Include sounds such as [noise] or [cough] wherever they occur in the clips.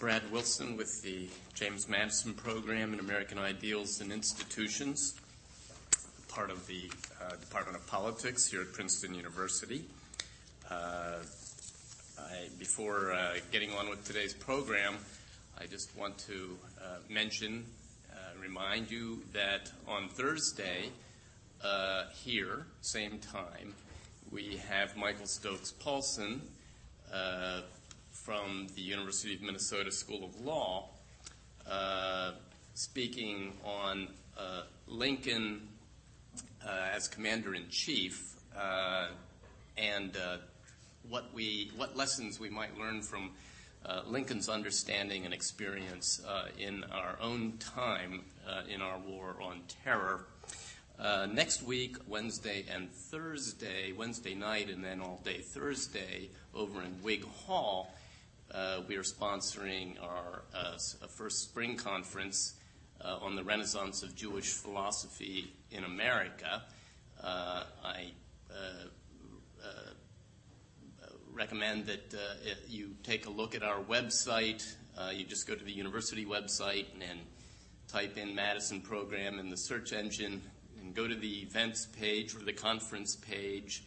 Brad Wilson with the James Madison Program in American Ideals and Institutions, part of the uh, Department of Politics here at Princeton University. Uh, I, before uh, getting on with today's program, I just want to uh, mention, uh, remind you that on Thursday, uh, here, same time, we have Michael Stokes Paulsen from the University of Minnesota School of Law, uh, speaking on uh, Lincoln uh, as Commander in Chief uh, and uh, what we what lessons we might learn from uh, Lincoln's understanding and experience in our own time in our war on terror. next week, Wednesday and Thursday, Wednesday night and then all day Thursday, over in Whig Hall, uh, we are sponsoring our uh, first spring conference uh, on the Renaissance of Jewish philosophy in America. Uh, I uh, uh, recommend that you take a look at our website. you just go to the university website and type in Madison Program in the search engine and go to the events page or the conference page,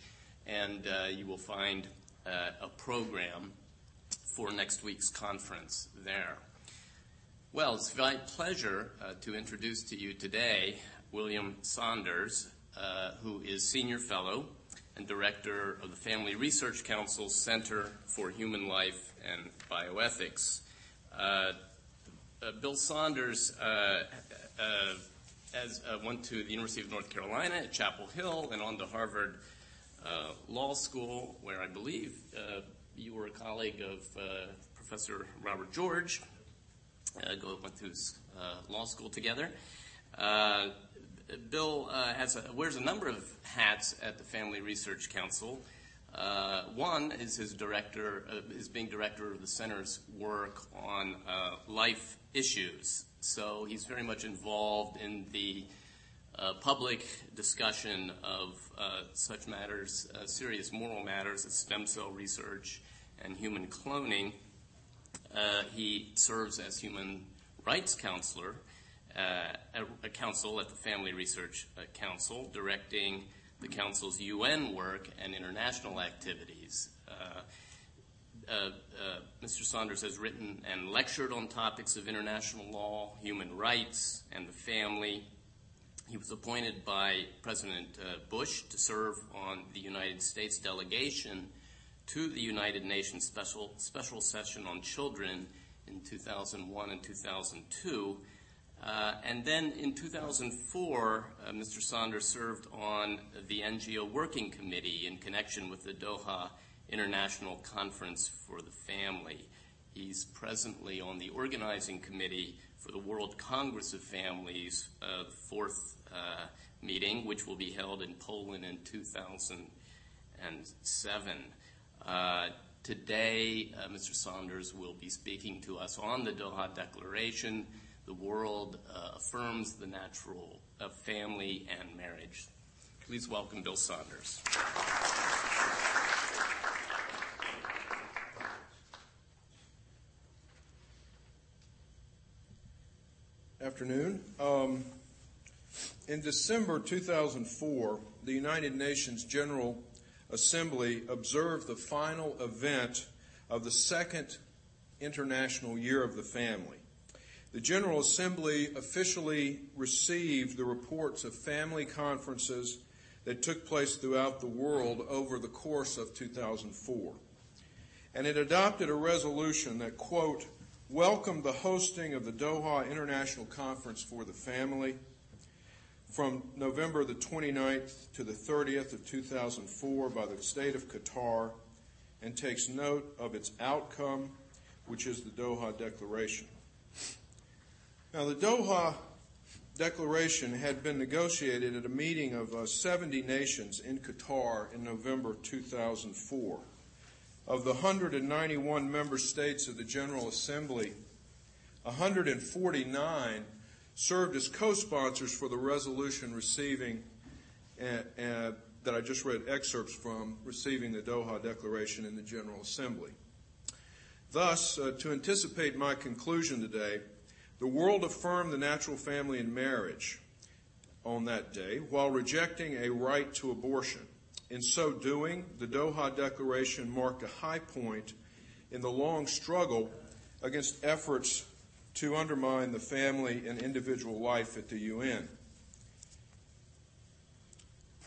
and you will find a program for next week's conference there. Well, it's my pleasure uh, to introduce to you today William Saunders, uh, who is Senior Fellow and Director of the Family Research Council's Center for Human Life and Bioethics. Uh, uh Bill Saunders uh, uh, as, went to the University of North Carolina at Chapel Hill and on to Harvard Law School, where I believe you were a colleague of uh, Professor Robert George. Uh, go went through uh, law school together. Uh, Bill uh, a, wears a number of hats at the Family Research Council. Uh, one is his director, is being director of the center's work on life issues. So he's very much involved in the uh, public discussion of uh, such matters, uh, serious moral matters as stem cell research and human cloning. Uh, he serves as human rights counselor, a, council at the Family Research Council, directing the council's UN work and international activities. Mr. Saunders has written and lectured on topics of international law, human rights, and the family, he was appointed by President uh, Bush to serve on the United States delegation to the United Nations Special, Special Session on Children in 2001 and 2002. Uh, and then in 2004, uh, Mr. Saunders served on the NGO Working Committee in connection with the Doha International Conference for the Family. He's presently on the organizing committee for the World Congress of Families, uh, the fourth meeting, which will be held in Poland in 2007. Uh, today, uh, Mr. Saunders will be speaking to us on the Doha Declaration. The world uh, affirms the natural of family and marriage. Please welcome Bill Saunders. Afternoon. Um, in December 2004, the United Nations General Assembly observed the final event of the second International Year of the Family. The General Assembly officially received the reports of family conferences that took place throughout the world over the course of 2004. And it adopted a resolution that, quote, welcomed the hosting of the Doha International Conference for the Family from November the 29th to the 30th of 2004 by the state of Qatar and takes note of its outcome, which is the Doha Declaration. Now, the Doha Declaration had been negotiated at a meeting of uh, 70 nations in Qatar in November 2004. Of the 191 member states of the General Assembly, 149 served as co-sponsors for the resolution receiving uh, uh, that I just read excerpts from receiving the Doha Declaration in the General Assembly. Thus, uh, to anticipate my conclusion today, the world affirmed the natural family and marriage on that day while rejecting a right to abortion. In so doing, the Doha Declaration marked a high point in the long struggle against efforts to undermine the family and individual life at the UN.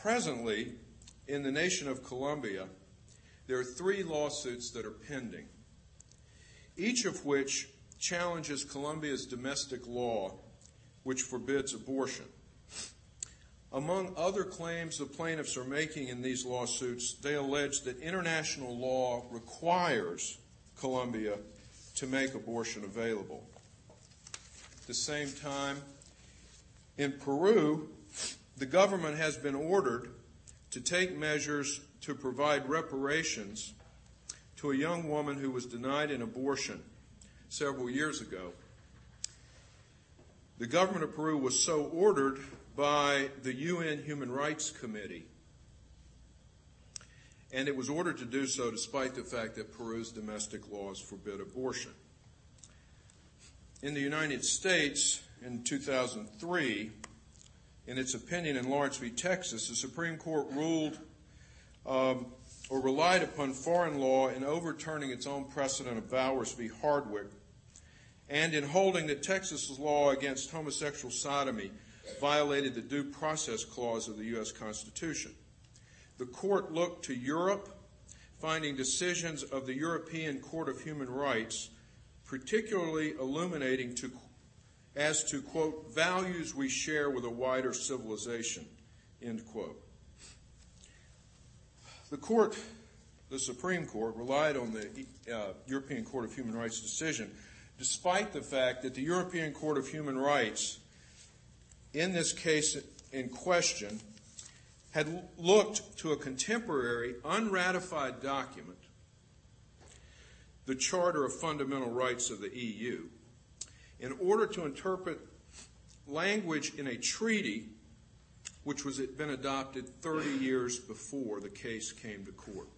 Presently, in the nation of Colombia, there are three lawsuits that are pending, each of which challenges Colombia's domestic law, which forbids abortion. Among other claims the plaintiffs are making in these lawsuits, they allege that international law requires Colombia to make abortion available. The same time, in Peru, the government has been ordered to take measures to provide reparations to a young woman who was denied an abortion several years ago. The government of Peru was so ordered by the UN Human Rights Committee. And it was ordered to do so despite the fact that Peru's domestic laws forbid abortion. In the United States, in 2003, in its opinion in Lawrence v. Texas, the Supreme Court ruled um, or relied upon foreign law in overturning its own precedent of Bowers v. Hardwick and in holding that Texas's law against homosexual sodomy violated the Due Process Clause of the U.S. Constitution. The court looked to Europe, finding decisions of the European Court of Human Rights particularly illuminating to, as to, quote, values we share with a wider civilization, end quote. The court, the Supreme Court, relied on the uh, European Court of Human Rights decision, despite the fact that the European Court of Human Rights, in this case in question, had looked to a contemporary, unratified document, the Charter of Fundamental Rights of the EU, in order to interpret language in a treaty which was been adopted 30 years before the case came to court.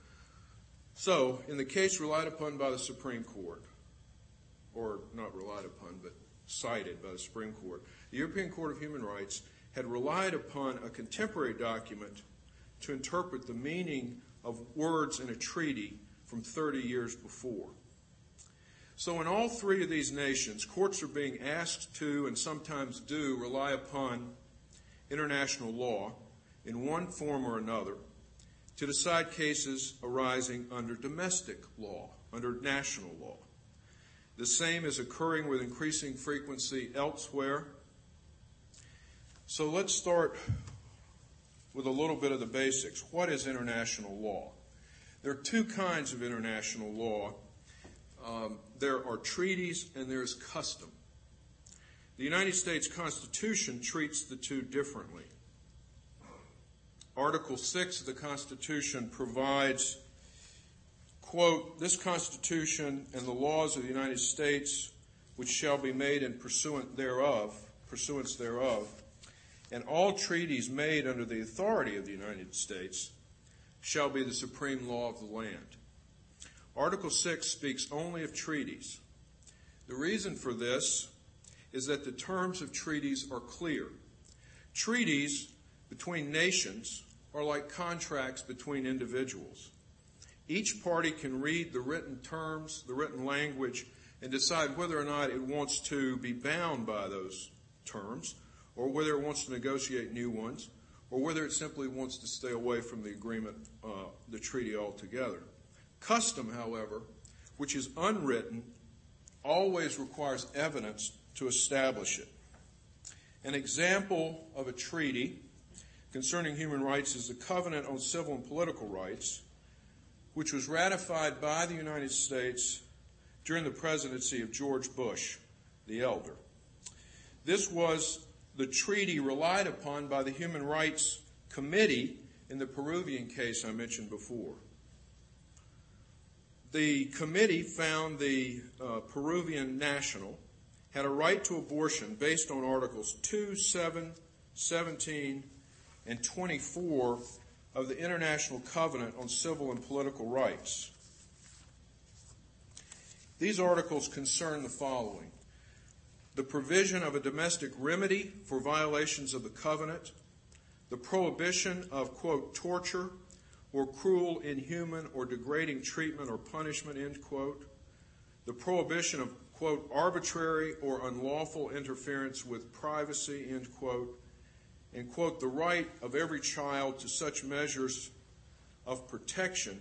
So, in the case relied upon by the Supreme Court, or not relied upon, but cited by the Supreme Court, the European Court of Human Rights had relied upon a contemporary document to interpret the meaning of words in a treaty from 30 years before. So, in all three of these nations, courts are being asked to, and sometimes do, rely upon international law in one form or another to decide cases arising under domestic law, under national law. The same is occurring with increasing frequency elsewhere. So let's start with a little bit of the basics. What is international law? There are two kinds of international law. Um, there are treaties and there's custom. The United States Constitution treats the two differently. Article 6 of the Constitution provides, quote, this Constitution and the laws of the United States which shall be made in thereof, pursuance thereof, and all treaties made under the authority of the United States shall be the supreme law of the land. Article 6 speaks only of treaties. The reason for this is that the terms of treaties are clear. Treaties between nations are like contracts between individuals. Each party can read the written terms, the written language, and decide whether or not it wants to be bound by those terms, or whether it wants to negotiate new ones, or whether it simply wants to stay away from the agreement, uh, the treaty altogether. Custom, however, which is unwritten, always requires evidence to establish it. An example of a treaty concerning human rights is the Covenant on Civil and Political Rights, which was ratified by the United States during the presidency of George Bush, the elder. This was the treaty relied upon by the Human Rights Committee in the Peruvian case I mentioned before. The committee found the uh, Peruvian national had a right to abortion based on Articles 2, 7, 17, and 24 of the International Covenant on Civil and Political Rights. These articles concern the following the provision of a domestic remedy for violations of the covenant, the prohibition of, quote, torture or cruel, inhuman, or degrading treatment or punishment, end quote, the prohibition of, quote, arbitrary or unlawful interference with privacy, end quote, and, quote, the right of every child to such measures of protection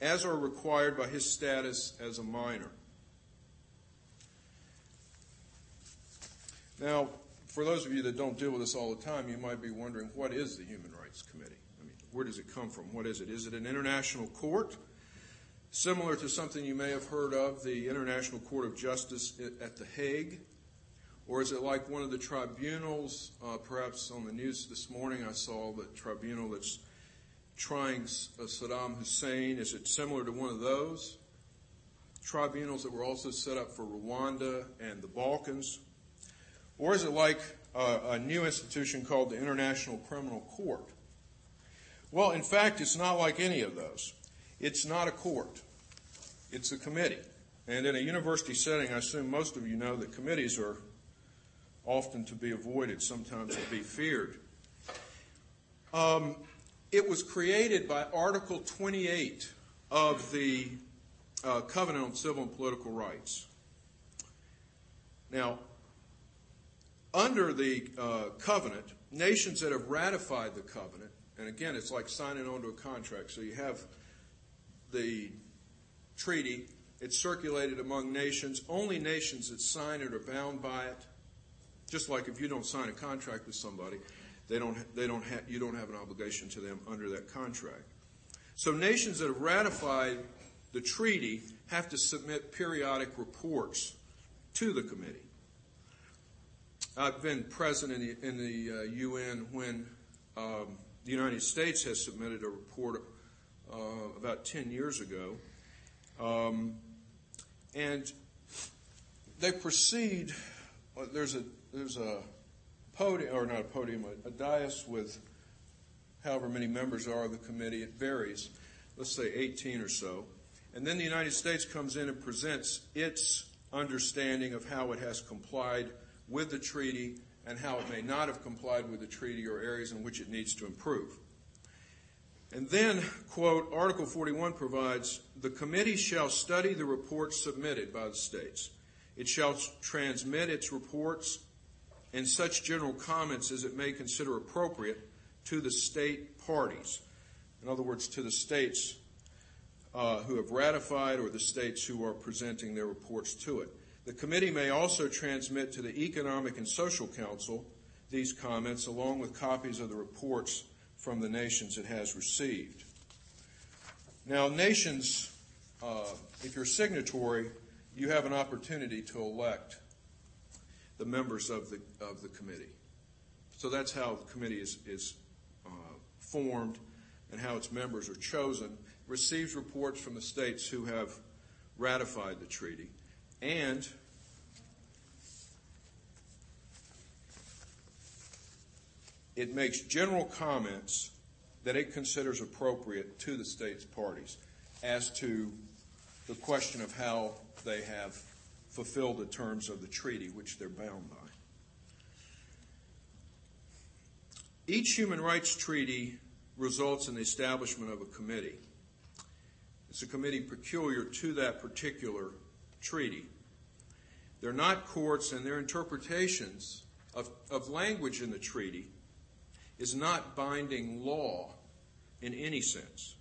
as are required by his status as a minor. Now, for those of you that don't deal with this all the time, you might be wondering what is the Human Rights Committee? Where does it come from? What is it? Is it an international court? Similar to something you may have heard of, the International Court of Justice at The Hague? Or is it like one of the tribunals? Uh, perhaps on the news this morning I saw the tribunal that's trying uh, Saddam Hussein. Is it similar to one of those? Tribunals that were also set up for Rwanda and the Balkans? Or is it like a, a new institution called the International Criminal Court? Well, in fact, it's not like any of those. It's not a court. It's a committee. And in a university setting, I assume most of you know that committees are often to be avoided, sometimes to be feared. Um, it was created by Article 28 of the uh, Covenant on Civil and Political Rights. Now, under the uh, covenant, nations that have ratified the covenant, and again, it's like signing onto a contract. So you have the treaty, it's circulated among nations. Only nations that sign it are bound by it. Just like if you don't sign a contract with somebody, they don't, they don't ha- you don't have an obligation to them under that contract. So nations that have ratified the treaty have to submit periodic reports to the committee. I've been present in the, in the uh, UN when um, the United States has submitted a report uh, about 10 years ago. Um, and they proceed, uh, there's a, there's a podium, or not a podium, a, a dais with however many members are of the committee. It varies, let's say 18 or so. And then the United States comes in and presents its understanding of how it has complied with the treaty and how it may not have complied with the treaty or areas in which it needs to improve. And then, quote, Article 41 provides the committee shall study the reports submitted by the states. It shall transmit its reports and such general comments as it may consider appropriate to the state parties. In other words, to the states uh, who have ratified or the states who are presenting their reports to it. The committee may also transmit to the Economic and Social Council these comments along with copies of the reports from the nations it has received. Now, nations, uh, if you're signatory, you have an opportunity to elect the members of the, of the committee. So that's how the committee is, is uh, formed and how its members are chosen. Receives reports from the states who have ratified the treaty and it makes general comments that it considers appropriate to the state's parties as to the question of how they have fulfilled the terms of the treaty which they're bound by. Each human rights treaty results in the establishment of a committee. It's a committee peculiar to that particular treaty. They're not courts, and their interpretations of, of language in the treaty is not binding law in any sense.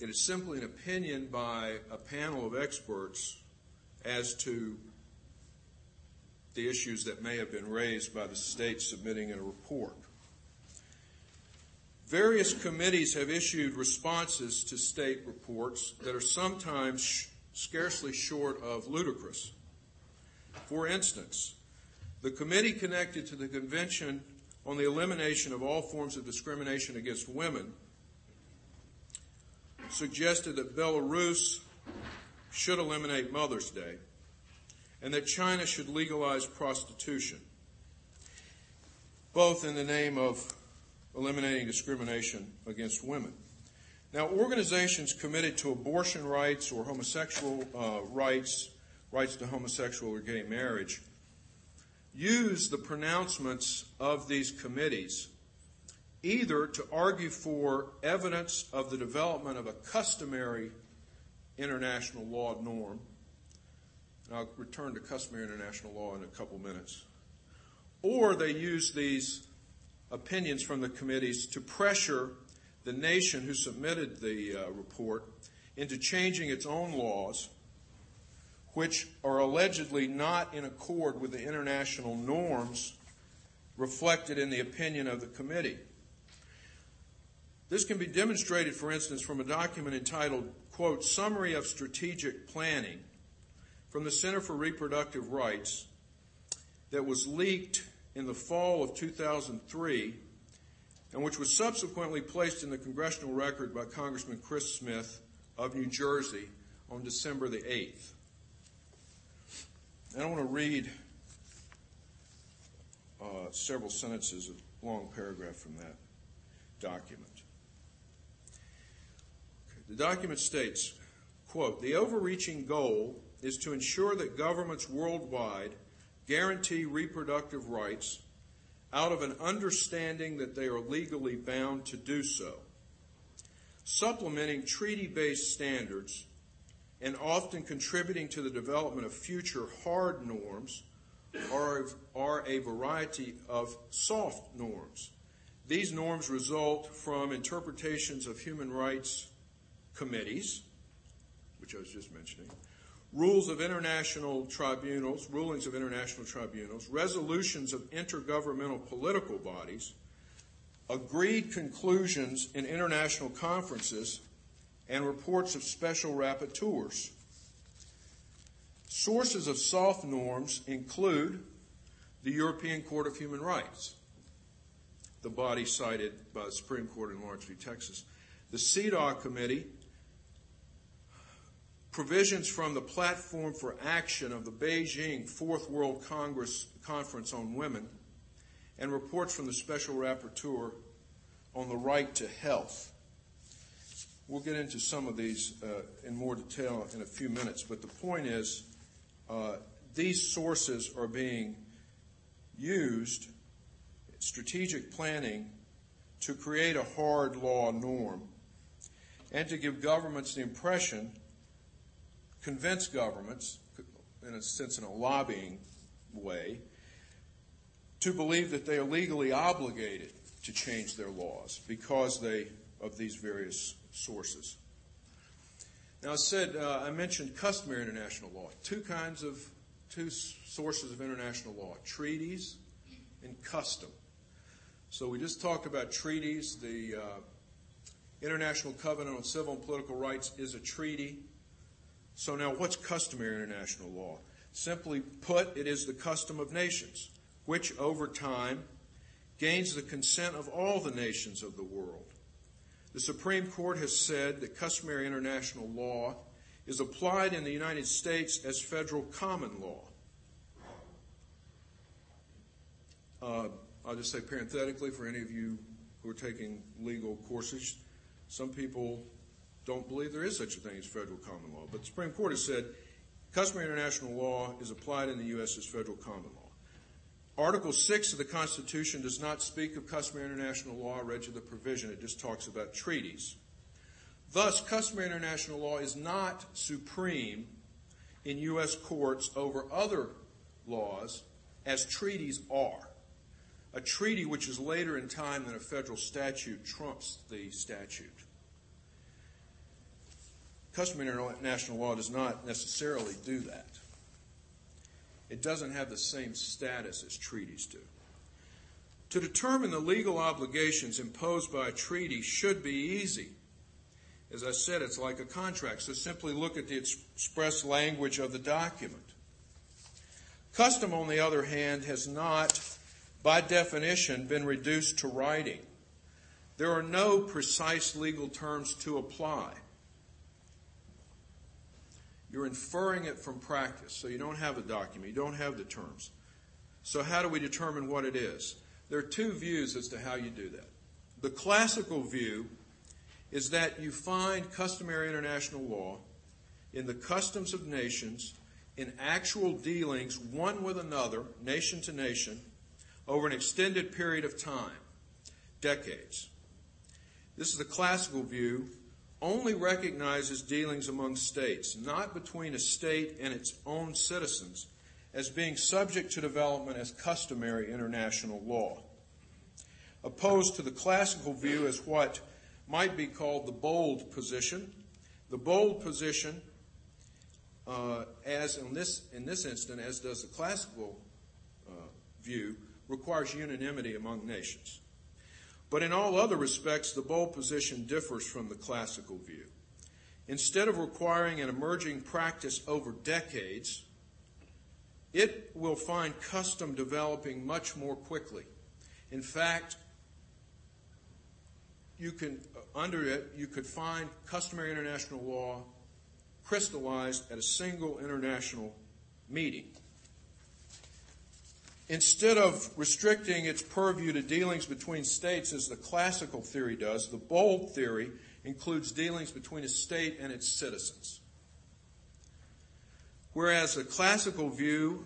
It is simply an opinion by a panel of experts as to the issues that may have been raised by the state submitting a report. Various committees have issued responses to state reports that are sometimes sh- scarcely short of ludicrous. For instance, the committee connected to the Convention on the Elimination of All Forms of Discrimination Against Women suggested that Belarus should eliminate Mother's Day and that China should legalize prostitution, both in the name of eliminating discrimination against women. Now, organizations committed to abortion rights or homosexual uh, rights, rights to homosexual or gay marriage, use the pronouncements of these committees either to argue for evidence of the development of a customary international law norm. And I'll return to customary international law in a couple minutes. Or they use these opinions from the committees to pressure the nation who submitted the uh, report into changing its own laws, which are allegedly not in accord with the international norms reflected in the opinion of the committee. This can be demonstrated, for instance, from a document entitled, quote, Summary of Strategic Planning from the Center for Reproductive Rights that was leaked in the fall of 2003 and which was subsequently placed in the congressional record by Congressman Chris Smith of New Jersey on December the 8th. And I want to read uh, several sentences, a long paragraph from that document. Okay. The document states, quote, the overreaching goal is to ensure that governments worldwide guarantee reproductive rights out of an understanding that they are legally bound to do so. Supplementing treaty based standards and often contributing to the development of future hard norms are, are a variety of soft norms. These norms result from interpretations of human rights committees, which I was just mentioning, rules of international tribunals, rulings of international tribunals, resolutions of intergovernmental political bodies, agreed conclusions in international conferences, and reports of special rapporteurs. Sources of soft norms include the European Court of Human Rights, the body cited by the Supreme Court in Lawrence v. Texas, the CEDAW Committee, provisions from the Platform for Action of the Beijing Fourth World Congress Conference on Women, and reports from the Special Rapporteur on the right to health. We'll get into some of these uh, in more detail in a few minutes, but the point is uh, these sources are being used, strategic planning, to create a hard law norm and to give governments the impression convince governments, in a sense, in a lobbying way, to believe that they are legally obligated to change their laws because they of these various sources. Now, I said uh, I mentioned customary international law. Two kinds of two sources of international law: treaties and custom. So we just talked about treaties. The uh, International Covenant on Civil and Political Rights is a treaty. So now what's customary international law? Simply put, it is the custom of nations, which over time gains the consent of all the nations of the world. The Supreme Court has said that customary international law is applied in the United States as federal common law. Uh, I'll just say parenthetically for any of you who are taking legal courses, some people don't believe there is such a thing as federal common law. But the Supreme Court has said customary international law is applied in the U.S. as federal common law. Article 6 of the Constitution does not speak of customary international law. I read you the provision, it just talks about treaties. Thus, customary international law is not supreme in U.S. courts over other laws as treaties are. A treaty which is later in time than a federal statute trumps the statute. Customary international law does not necessarily do that. It doesn't have the same status as treaties do. To determine the legal obligations imposed by a treaty should be easy. As I said, it's like a contract, so simply look at the express language of the document. Custom, on the other hand, has not, by definition, been reduced to writing. There are no precise legal terms to apply. You're inferring it from practice, so you don't have the document, you don't have the terms. So, how do we determine what it is? There are two views as to how you do that. The classical view is that you find customary international law in the customs of nations in actual dealings one with another, nation to nation, over an extended period of time, decades. This is the classical view, only recognizes dealings among states, not between a state and its own citizens, as being subject to development as customary international law. Opposed to the classical view is what might be called the bold position. The bold position, uh, as in this, in this instant, as does the classical uh, view, requires unanimity among nations. But in all other respects, the bold position differs from the classical view. Instead of requiring an emerging practice over decades, it will find custom developing much more quickly. In fact, you can, uh, under it, you could find customary international law crystallized at a single international meeting. Instead of restricting its purview to dealings between states as the classical theory does, the bold theory includes dealings between a state and its citizens. Whereas the classical view,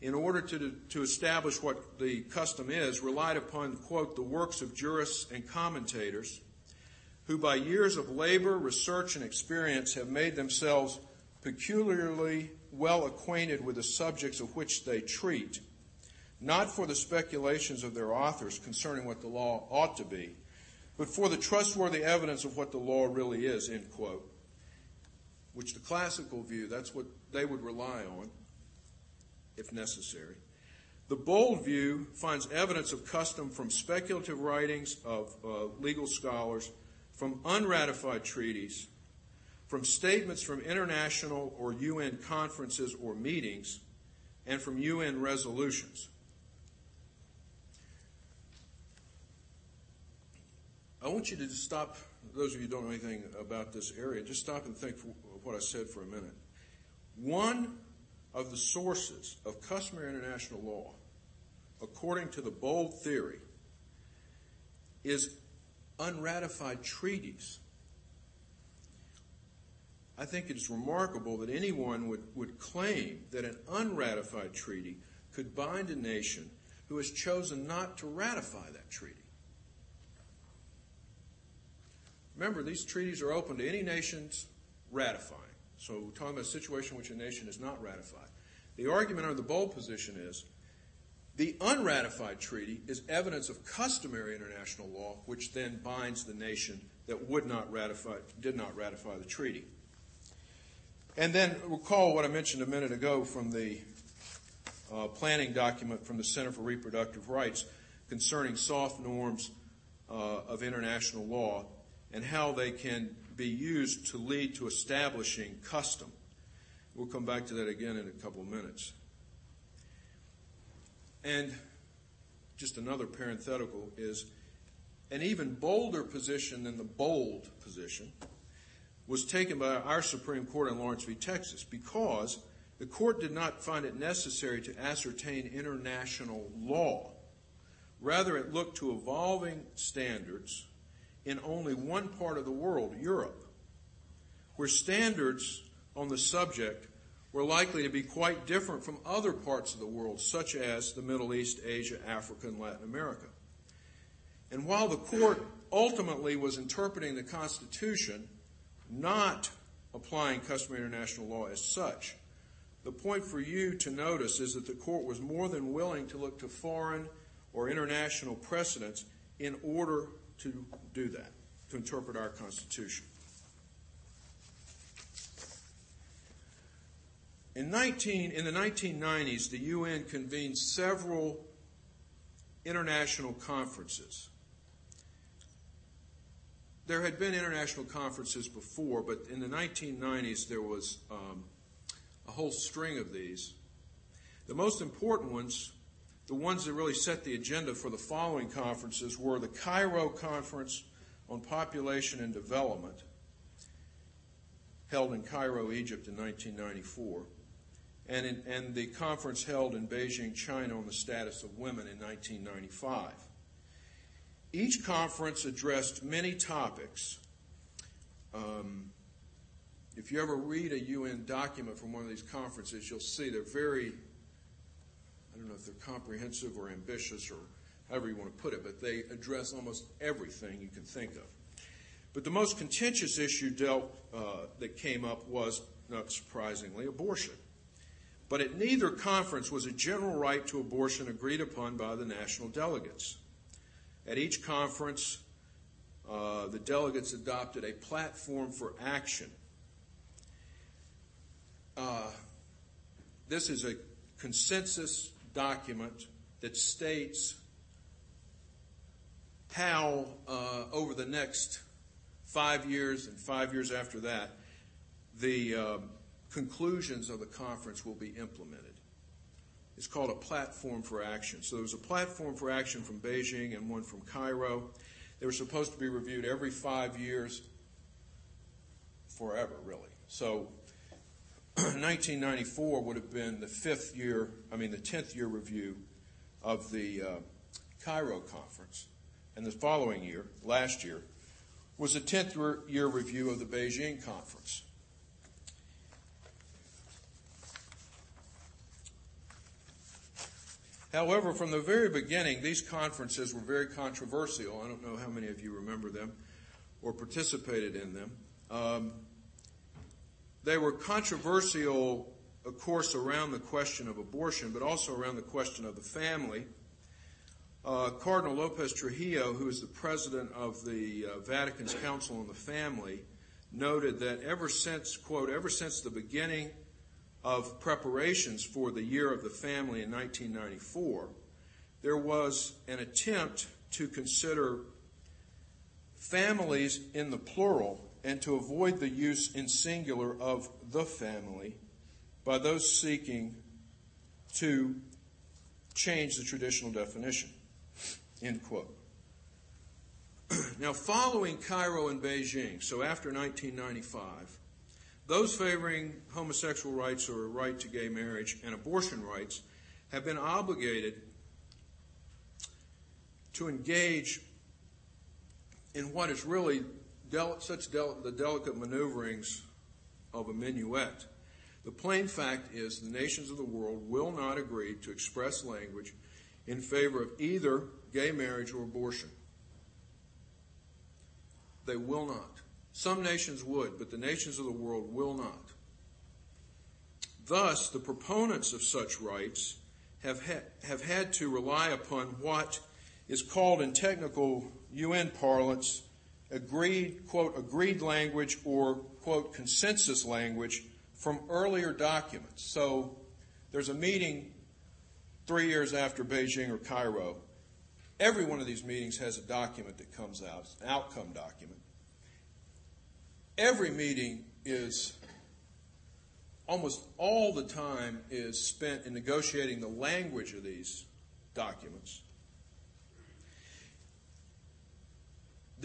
in order to, to establish what the custom is, relied upon, quote, the works of jurists and commentators who by years of labor, research, and experience have made themselves peculiarly well acquainted with the subjects of which they treat not for the speculations of their authors concerning what the law ought to be, but for the trustworthy evidence of what the law really is, end quote. Which the classical view, that's what they would rely on, if necessary. The bold view finds evidence of custom from speculative writings of uh, legal scholars, from unratified treaties, from statements from international or UN conferences or meetings, and from UN resolutions. I want you to just stop, those of you who don't know anything about this area, just stop and think of what I said for a minute. One of the sources of customary international law, according to the bold theory, is unratified treaties. I think it is remarkable that anyone would, would claim that an unratified treaty could bind a nation who has chosen not to ratify that treaty. Remember, these treaties are open to any nations ratifying. So we're talking about a situation in which a nation is not ratified. The argument under the bold position is the unratified treaty is evidence of customary international law, which then binds the nation that would not ratify, did not ratify the treaty. And then recall what I mentioned a minute ago from the uh, planning document from the Center for Reproductive Rights concerning soft norms uh, of international law and how they can be used to lead to establishing custom. We'll come back to that again in a couple of minutes. And just another parenthetical is an even bolder position than the bold position was taken by our Supreme Court in Lawrence v. Texas because the court did not find it necessary to ascertain international law. Rather, it looked to evolving standards in only one part of the world, Europe, where standards on the subject were likely to be quite different from other parts of the world, such as the Middle East, Asia, Africa, and Latin America. And while the court ultimately was interpreting the Constitution, not applying customary international law as such, the point for you to notice is that the court was more than willing to look to foreign or international precedents in order to do that, to interpret our Constitution. In, 19, in the 1990s, the UN convened several international conferences. There had been international conferences before, but in the 1990s there was um, a whole string of these. The most important ones the ones that really set the agenda for the following conferences were the Cairo Conference on Population and Development, held in Cairo, Egypt in 1994, and, in, and the conference held in Beijing, China on the status of women in 1995. Each conference addressed many topics Um, if you ever read a UN document from one of these conferences, you'll see they're very, I don't know if they're comprehensive or ambitious or however you want to put it, but they address almost everything you can think of. But the most contentious issue dealt uh, that came up was, not surprisingly, abortion. But at neither conference was a general right to abortion agreed upon by the national delegates. At each conference, uh, the delegates adopted a platform for action. Uh, this is a consensus document that states how, uh, over the next five years and five years after that, the um, conclusions of the conference will be implemented. It's called a platform for action. So there was a platform for action from Beijing and one from Cairo. They were supposed to be reviewed every five years, forever, really. So [clears throat] 1994 would have been the fifth year, I mean, the 10th year review of the uh, Cairo conference. And the following year, last year, was the 10th year review of the Beijing conference. However, from the very beginning, these conferences were very controversial. I don't know how many of you remember them or participated in them. Um, they were controversial, of course, around the question of abortion, but also around the question of the family. Uh, Cardinal Lopez Trujillo, who is the president of the uh, Vatican's Council on the Family, noted that ever since, quote, ever since the beginning of preparations for the Year of the Family in 1994, there was an attempt to consider families in the plural and to avoid the use in singular of the family by those seeking to change the traditional definition. End quote. [clears throat] now, following Cairo and Beijing, so after 1995, those favoring homosexual rights or a right to gay marriage and abortion rights have been obligated to engage in what is really such the delicate maneuverings of a minuet. The plain fact is the nations of the world will not agree to express language in favor of either gay marriage or abortion. They will not. Some nations would, but the nations of the world will not. Thus, the proponents of such rights have, ha- have had to rely upon what is called in technical UN parlance agreed, quote, agreed language or, quote, consensus language from earlier documents. So there's a meeting three years after Beijing or Cairo. Every one of these meetings has a document that comes out, an outcome document every meeting is almost all the time is spent in negotiating the language of these documents.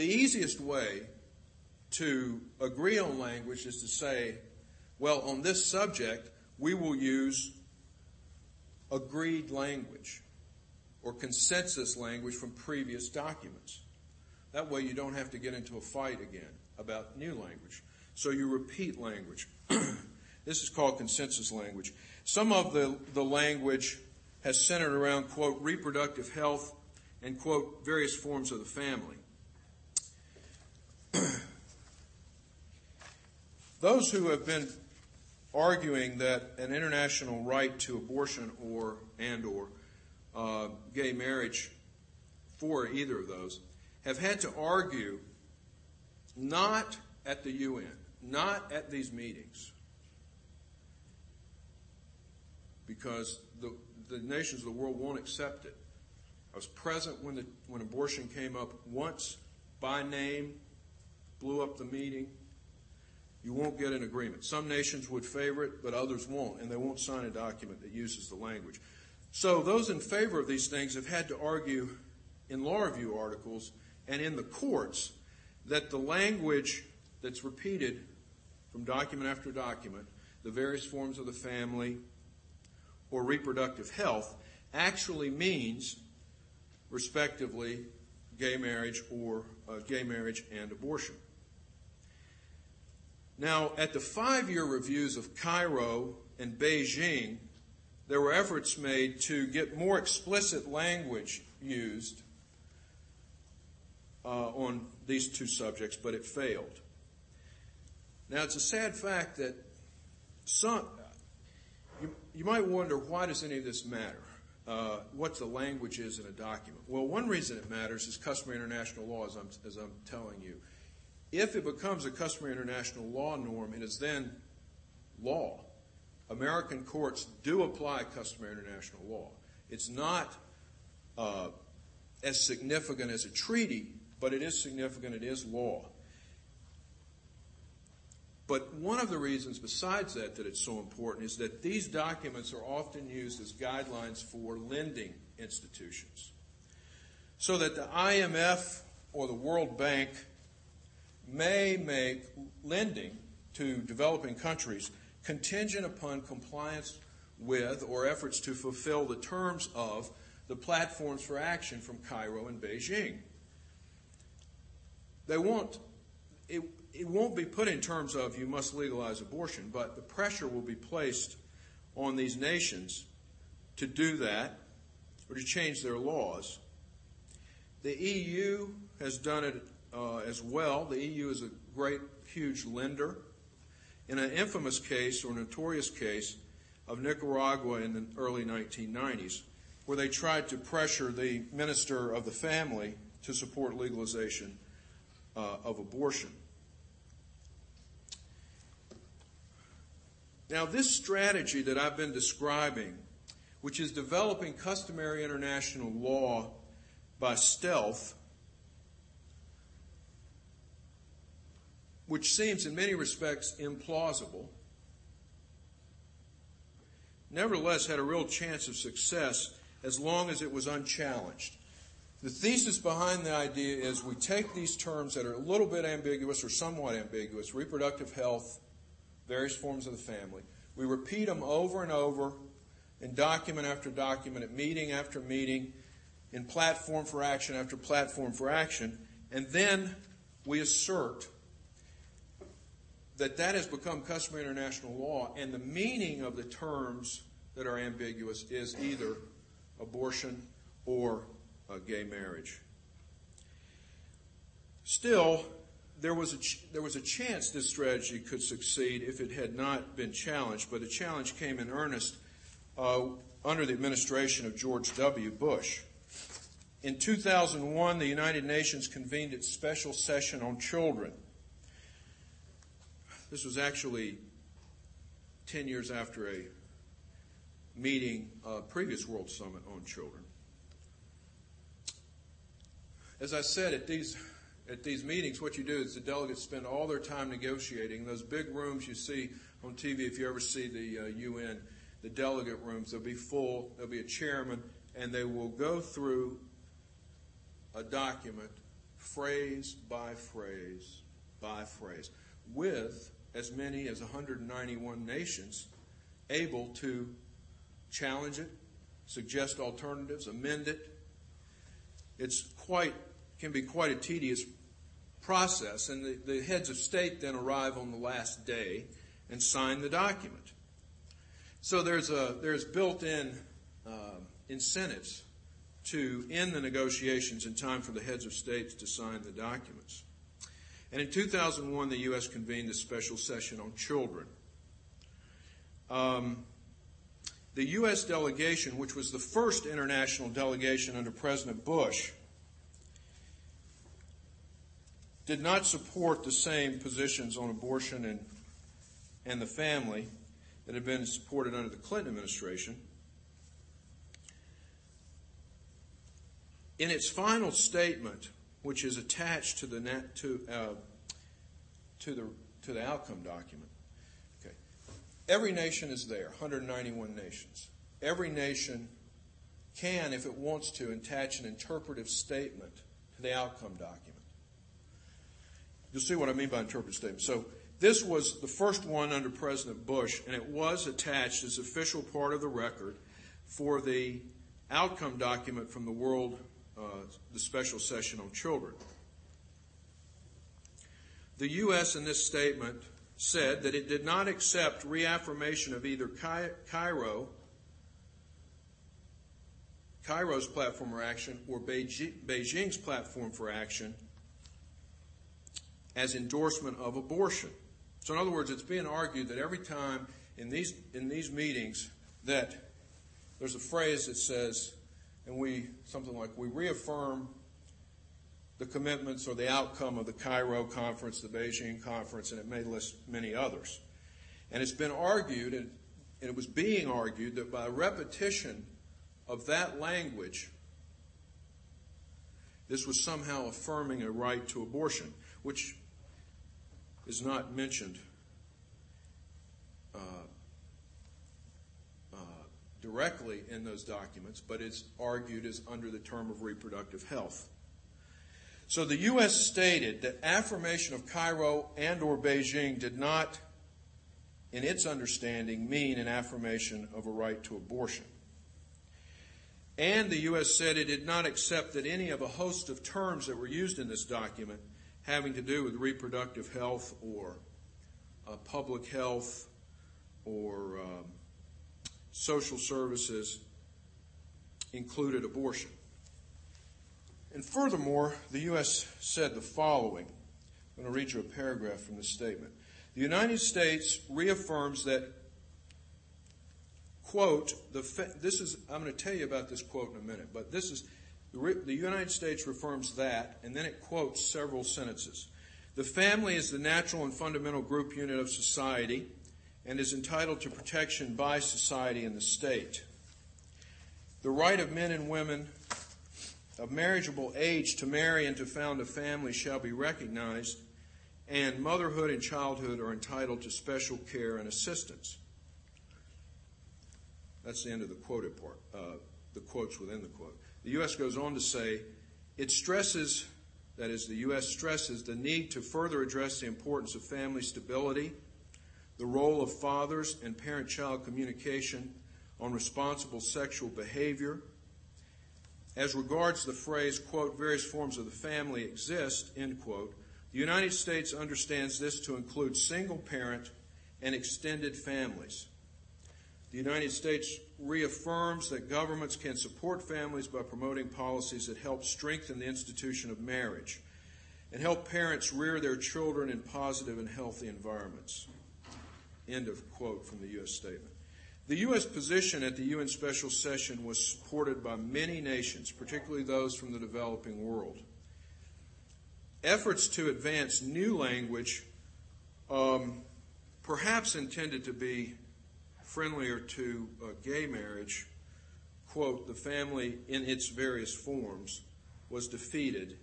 The easiest way to agree on language is to say, well, on this subject, we will use agreed language or consensus language from previous documents. That way you don't have to get into a fight again about new language. So you repeat language. [clears throat] this is called consensus language. Some of the, the language has centered around, quote, reproductive health and, quote, various forms of the family. Those who have been arguing that an international right to abortion or and or uh, gay marriage for either of those have had to argue not at the UN, not at these meetings, because the, the nations of the world won't accept it. I was present when, the, when abortion came up once by name, blew up the meeting. You won't get an agreement. Some nations would favor it, but others won't, and they won't sign a document that uses the language. So those in favor of these things have had to argue in law review articles and in the courts that the language that's repeated from document after document, the various forms of the family or reproductive health, actually means, respectively, gay marriage or uh, gay marriage and abortion. Now, at the five year reviews of Cairo and Beijing, there were efforts made to get more explicit language used uh, on these two subjects, but it failed. Now, it's a sad fact that some, you, you might wonder why does any of this matter? Uh, what the language is in a document. Well, one reason it matters is customary international law, as I'm, as I'm telling you. If it becomes a customary international law norm, it is then law. American courts do apply customary international law. It's not uh, as significant as a treaty, but it is significant. It is law. But one of the reasons besides that that it's so important is that these documents are often used as guidelines for lending institutions. So that the IMF or the World Bank may make lending to developing countries contingent upon compliance with or efforts to fulfill the terms of the platforms for action from Cairo and Beijing. They won't, it, it won't be put in terms of you must legalize abortion, but the pressure will be placed on these nations to do that or to change their laws. The EU has done it uh, as well. The EU is a great, huge lender. In an infamous case or notorious case of Nicaragua in the early 1990s, where they tried to pressure the minister of the family to support legalization uh, of abortion. Now, this strategy that I've been describing, which is developing customary international law by stealth, which seems in many respects implausible, nevertheless had a real chance of success as long as it was unchallenged. The thesis behind the idea is we take these terms that are a little bit ambiguous or somewhat ambiguous reproductive health, various forms of the family. We repeat them over and over in document after document, at meeting after meeting, in platform for action after platform for action, and then we assert that that has become customary international law, and the meaning of the terms that are ambiguous is either abortion or gay marriage. Still, there was, a ch- there was a chance this strategy could succeed if it had not been challenged, but the challenge came in earnest uh, under the administration of George W. Bush. In 2001, the United Nations convened its special session on children. This was actually 10 years after a meeting, a previous World Summit on children. As I said, at these at these meetings, what you do is the delegates spend all their time negotiating. Those big rooms you see on TV, if you ever see the uh, UN, the delegate rooms, they'll be full. There'll be a chairman, and they will go through a document, phrase by phrase by phrase, with as many as 191 nations able to challenge it, suggest alternatives, amend it. It's quite can be quite a tedious process, and the, the heads of state then arrive on the last day and sign the document. So there's a there's built-in uh, incentives to end the negotiations in time for the heads of states to sign the documents. And in 2001, the U.S. convened a special session on children. Um, the U.S. delegation, which was the first international delegation under President Bush, did not support the same positions on abortion and, and the family that had been supported under the Clinton administration. In its final statement, which is attached to the to uh, to the to the outcome document, okay, every nation is there, 191 nations. Every nation can, if it wants to, attach an interpretive statement to the outcome document. You'll see what I mean by interpretive statement. So this was the first one under President Bush, and it was attached as official part of the record for the outcome document from the World, Uh, the special session on children. The U.S. in this statement said that it did not accept reaffirmation of either Cairo, Cairo's platform for action or Beijing's platform for action as endorsement of abortion. So, in other words, it's being argued that every time in these in these meetings that there's a phrase that says, and we something like we reaffirm the commitments or the outcome of the Cairo conference, the Beijing conference, and it may list many others. And it's been argued, and it was being argued, that by repetition of that language, this was somehow affirming a right to abortion, which is not mentioned uh, directly in those documents, but it's argued as under the term of reproductive health. So the U.S. stated that affirmation of Cairo and or Beijing did not, in its understanding, mean an affirmation of a right to abortion. And the U.S. said it did not accept that any of a host of terms that were used in this document having to do with reproductive health or uh, public health or um, social services included abortion. And furthermore, the U.S. said the following. I'm going to read you a paragraph from the statement. The United States reaffirms that, quote, the this is, I'm going to tell you about this quote in a minute, but this is, the United States reaffirms that, and then it quotes several sentences. The family is the natural and fundamental group unit of society and is entitled to protection by society and the state. The right of men and women of marriageable age to marry and to found a family shall be recognized, and motherhood and childhood are entitled to special care and assistance. That's the end of the quoted part, uh, the quotes within the quote. The U.S. goes on to say, it stresses, that is, the U.S. stresses the need to further address the importance of family stability, the role of fathers and parent child communication on responsible sexual behavior, as regards the phrase, quote, various forms of the family exist, end quote, the United States understands this to include single parent and extended families. The United States reaffirms that governments can support families by promoting policies that help strengthen the institution of marriage and help parents rear their children in positive and healthy environments. End of quote from the U.S. statement. The U.S. position at the UN special session was supported by many nations, particularly those from the developing world. Efforts to advance new language, um, perhaps intended to be friendlier to uh, gay marriage, quote, the family in its various forms was defeated,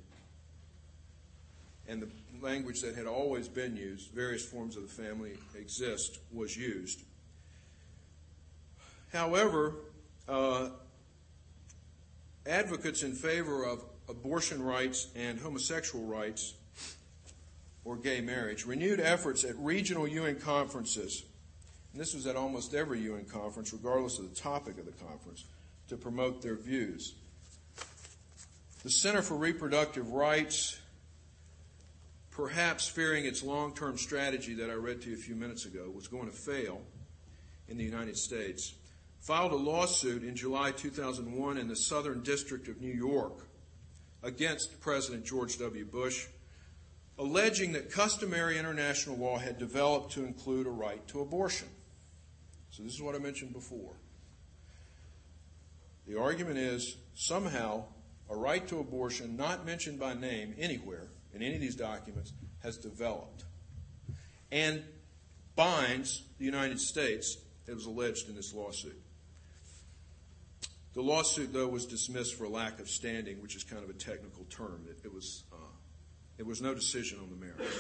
and the language that had always been used, various forms of the family exist, was used. However, uh, advocates in favor of abortion rights and homosexual rights or gay marriage renewed efforts at regional UN conferences, and this was at almost every UN conference, regardless of the topic of the conference, to promote their views. The Center for Reproductive Rights, perhaps fearing its long term strategy that I read to you a few minutes ago, was going to fail in the United States filed a lawsuit in July 2001 in the Southern District of New York against President George W. Bush, alleging that customary international law had developed to include a right to abortion. So, this is what I mentioned before. The argument is somehow a right to abortion, not mentioned by name anywhere in any of these documents, has developed and binds the United States, it was alleged in this lawsuit. The lawsuit, though, was dismissed for lack of standing, which is kind of a technical term. It, it was, uh, it was no decision on the merits.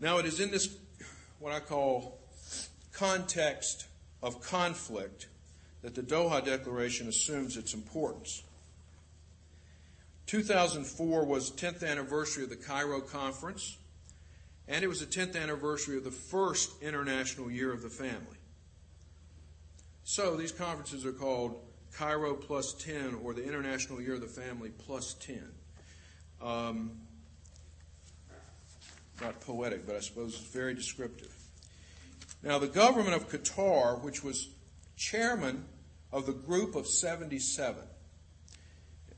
Now, it is in this, what I call, context of conflict that the Doha Declaration assumes its importance. 2004 was the 10th anniversary of the Cairo Conference, and it was the 10th anniversary of the first International Year of the Family. So these conferences are called Cairo Plus 10 or the International Year of the Family Plus 10. Um, not poetic, but I suppose it's very descriptive. Now, the government of Qatar, which was chairman of the Group of 77,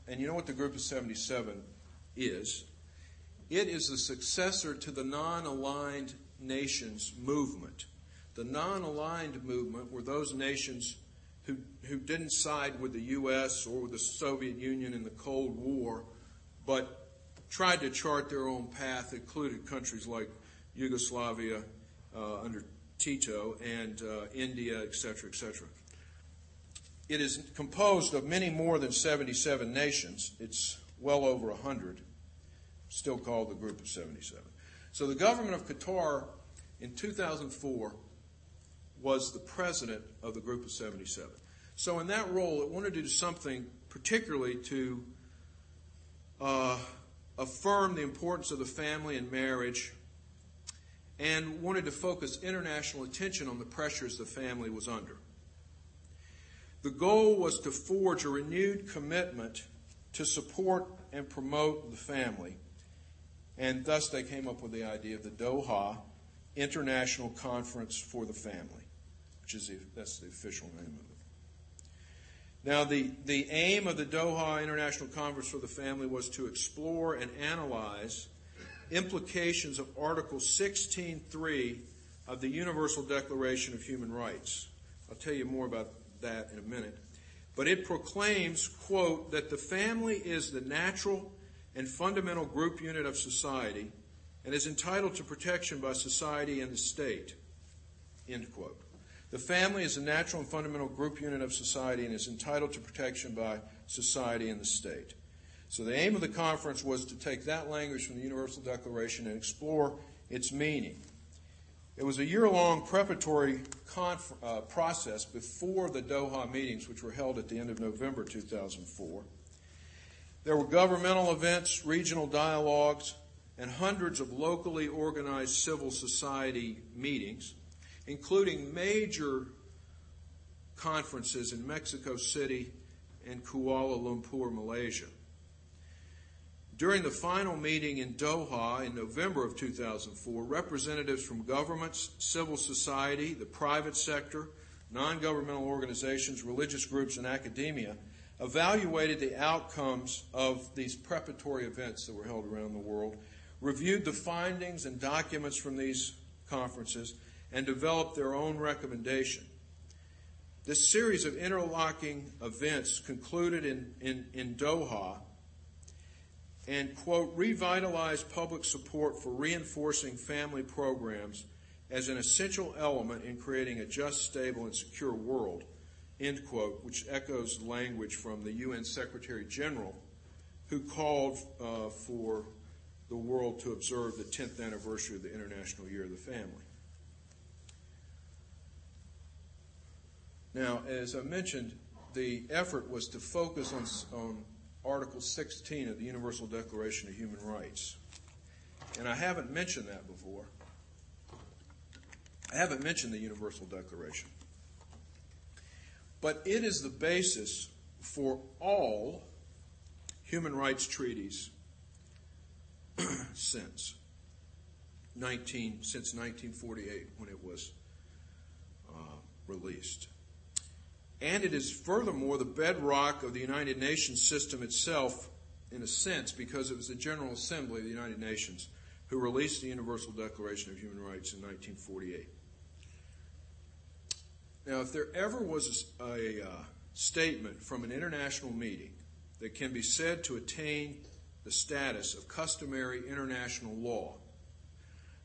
and you know what the Group of 77 is? It is the successor to the non aligned nations movement. The non aligned movement were those nations who, who didn't side with the U.S. or with the Soviet Union in the Cold War, but tried to chart their own path, included countries like Yugoslavia uh, under Tito and uh, India, etc., etc. It is composed of many more than 77 nations. It's well over 100, still called the Group of 77. So the government of Qatar in 2004 was the president of the Group of 77. So in that role, it wanted to do something particularly to uh, affirm the importance of the family and marriage and wanted to focus international attention on the pressures the family was under. The goal was to forge a renewed commitment to support and promote the family, and thus they came up with the idea of the Doha International Conference for the Family, which is the, that's the official name of it. Now, the, the aim of the Doha International Conference for the Family was to explore and analyze implications of Article 16.3 of the Universal Declaration of Human Rights. I'll tell you more about that in a minute. But it proclaims, quote, that the family is the natural and fundamental group unit of society and is entitled to protection by society and the state, end quote. The family is a natural and fundamental group unit of society and is entitled to protection by society and the state. So the aim of the conference was to take that language from the Universal Declaration and explore its meaning. It was a year long preparatory conf- uh, process before the Doha meetings, which were held at the end of November 2004. There were governmental events, regional dialogues, and hundreds of locally organized civil society meetings, including major conferences in Mexico City and Kuala Lumpur, Malaysia. During the final meeting in Doha in November of 2004, representatives from governments, civil society, the private sector, non governmental organizations, religious groups, and academia evaluated the outcomes of these preparatory events that were held around the world, reviewed the findings and documents from these conferences, and developed their own recommendation. This series of interlocking events concluded in, in, in Doha and, quote, revitalize public support for reinforcing family programs as an essential element in creating a just, stable, and secure world, end quote, which echoes language from the UN Secretary General who called uh, for the world to observe the 10th anniversary of the International Year of the Family. Now, as I mentioned, the effort was to focus on, on Article 16 of the Universal Declaration of Human Rights. And I haven't mentioned that before. I haven't mentioned the Universal Declaration. But it is the basis for all human rights treaties [clears throat] since 19 since 1948 when it was uh, released. And it is furthermore the bedrock of the United Nations system itself, in a sense, because it was the General Assembly of the United Nations who released the Universal Declaration of Human Rights in 1948. Now, if there ever was a, a uh, statement from an international meeting that can be said to attain the status of customary international law,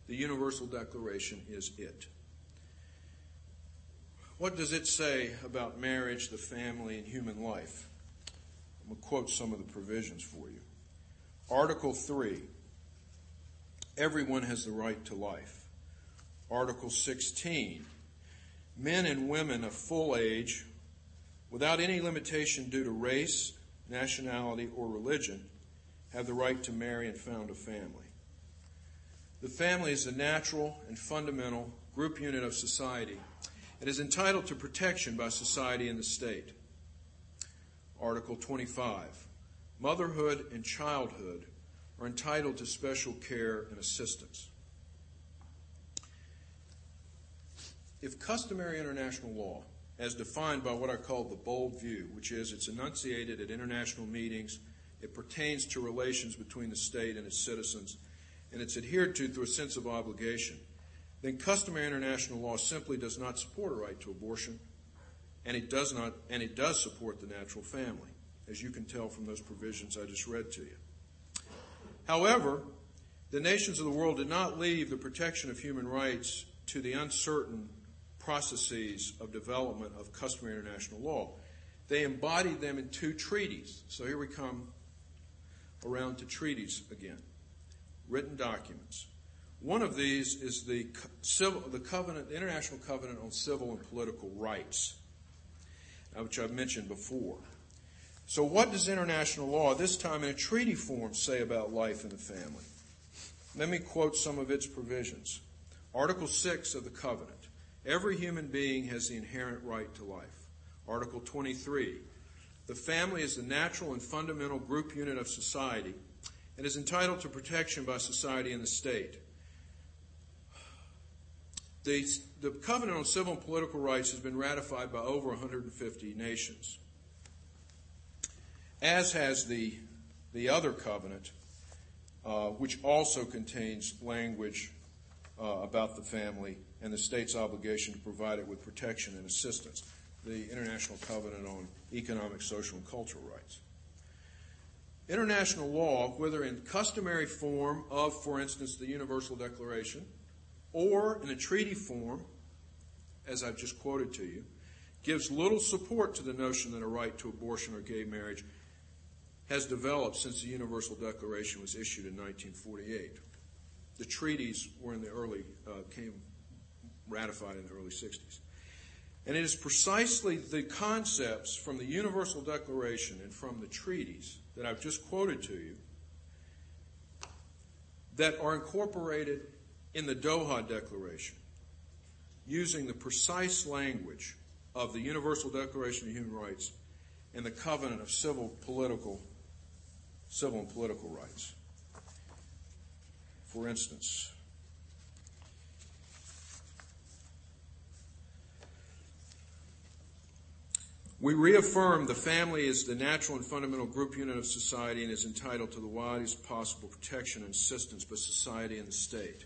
the Universal Declaration is it. What does it say about marriage, the family, and human life? I'm going to quote some of the provisions for you. Article 3 Everyone has the right to life. Article 16 Men and women of full age, without any limitation due to race, nationality, or religion, have the right to marry and found a family. The family is a natural and fundamental group unit of society and is entitled to protection by society and the state. Article 25 Motherhood and childhood are entitled to special care and assistance. If customary international law, as defined by what I call the bold view, which is it's enunciated at international meetings, it pertains to relations between the state and its citizens, and it's adhered to through a sense of obligation, then customary international law simply does not support a right to abortion, and it does not and it does support the natural family, as you can tell from those provisions I just read to you. However, the nations of the world did not leave the protection of human rights to the uncertain processes of development of customary international law. They embodied them in two treaties. So here we come around to treaties again, written documents. One of these is the, civil, the covenant, the International Covenant on Civil and Political Rights, uh, which I've mentioned before. So, what does international law, this time in a treaty form, say about life in the family? Let me quote some of its provisions. Article 6 of the covenant every human being has the inherent right to life. Article 23 the family is the natural and fundamental group unit of society and is entitled to protection by society and the state. The, the Covenant on Civil and Political Rights has been ratified by over 150 nations, as has the, the other covenant, uh, which also contains language uh, about the family and the state's obligation to provide it with protection and assistance, the International Covenant on Economic, Social, and Cultural Rights. International law, whether in customary form of, for instance, the Universal Declaration, or in a treaty form, as I've just quoted to you, gives little support to the notion that a right to abortion or gay marriage has developed since the Universal Declaration was issued in 1948. The treaties were in the early, uh, came ratified in the early 60s. And it is precisely the concepts from the Universal Declaration and from the treaties that I've just quoted to you that are incorporated in the Doha Declaration using the precise language of the Universal Declaration of Human Rights and the Covenant of Civil Political Civil and Political Rights. For instance, We reaffirm the family is the natural and fundamental group unit of society and is entitled to the widest possible protection and assistance by society and the state.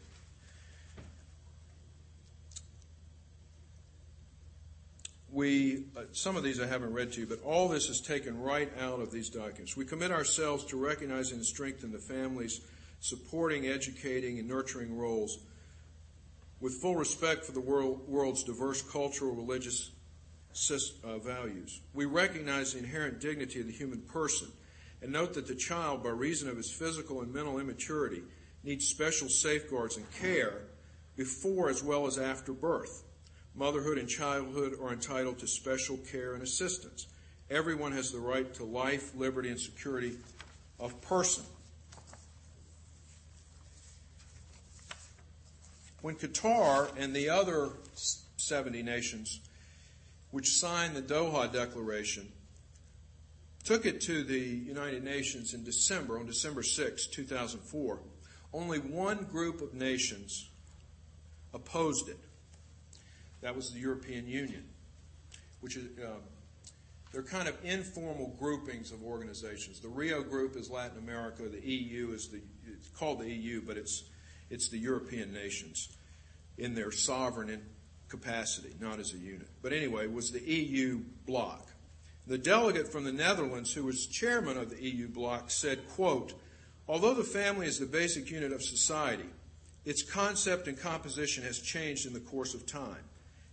We, uh, some of these I haven't read to you, but all this is taken right out of these documents. We commit ourselves to recognizing and strengthening the family's supporting, educating, and nurturing roles with full respect for the world, world's diverse cultural, religious, uh, values. We recognize the inherent dignity of the human person and note that the child, by reason of his physical and mental immaturity, needs special safeguards and care before as well as after birth. Motherhood and childhood are entitled to special care and assistance. Everyone has the right to life, liberty, and security of person. When Qatar and the other 70 nations which signed the Doha Declaration, took it to the United Nations in December, on December 6, 2004. Only one group of nations opposed it. That was the European Union, which is, uh, they're kind of informal groupings of organizations. The Rio group is Latin America. The EU is the, it's called the EU, but it's, it's the European nations in their sovereign capacity, not as a unit. But anyway, was the EU bloc. The delegate from the Netherlands, who was chairman of the EU bloc, said, quote, although the family is the basic unit of society, its concept and composition has changed in the course of time.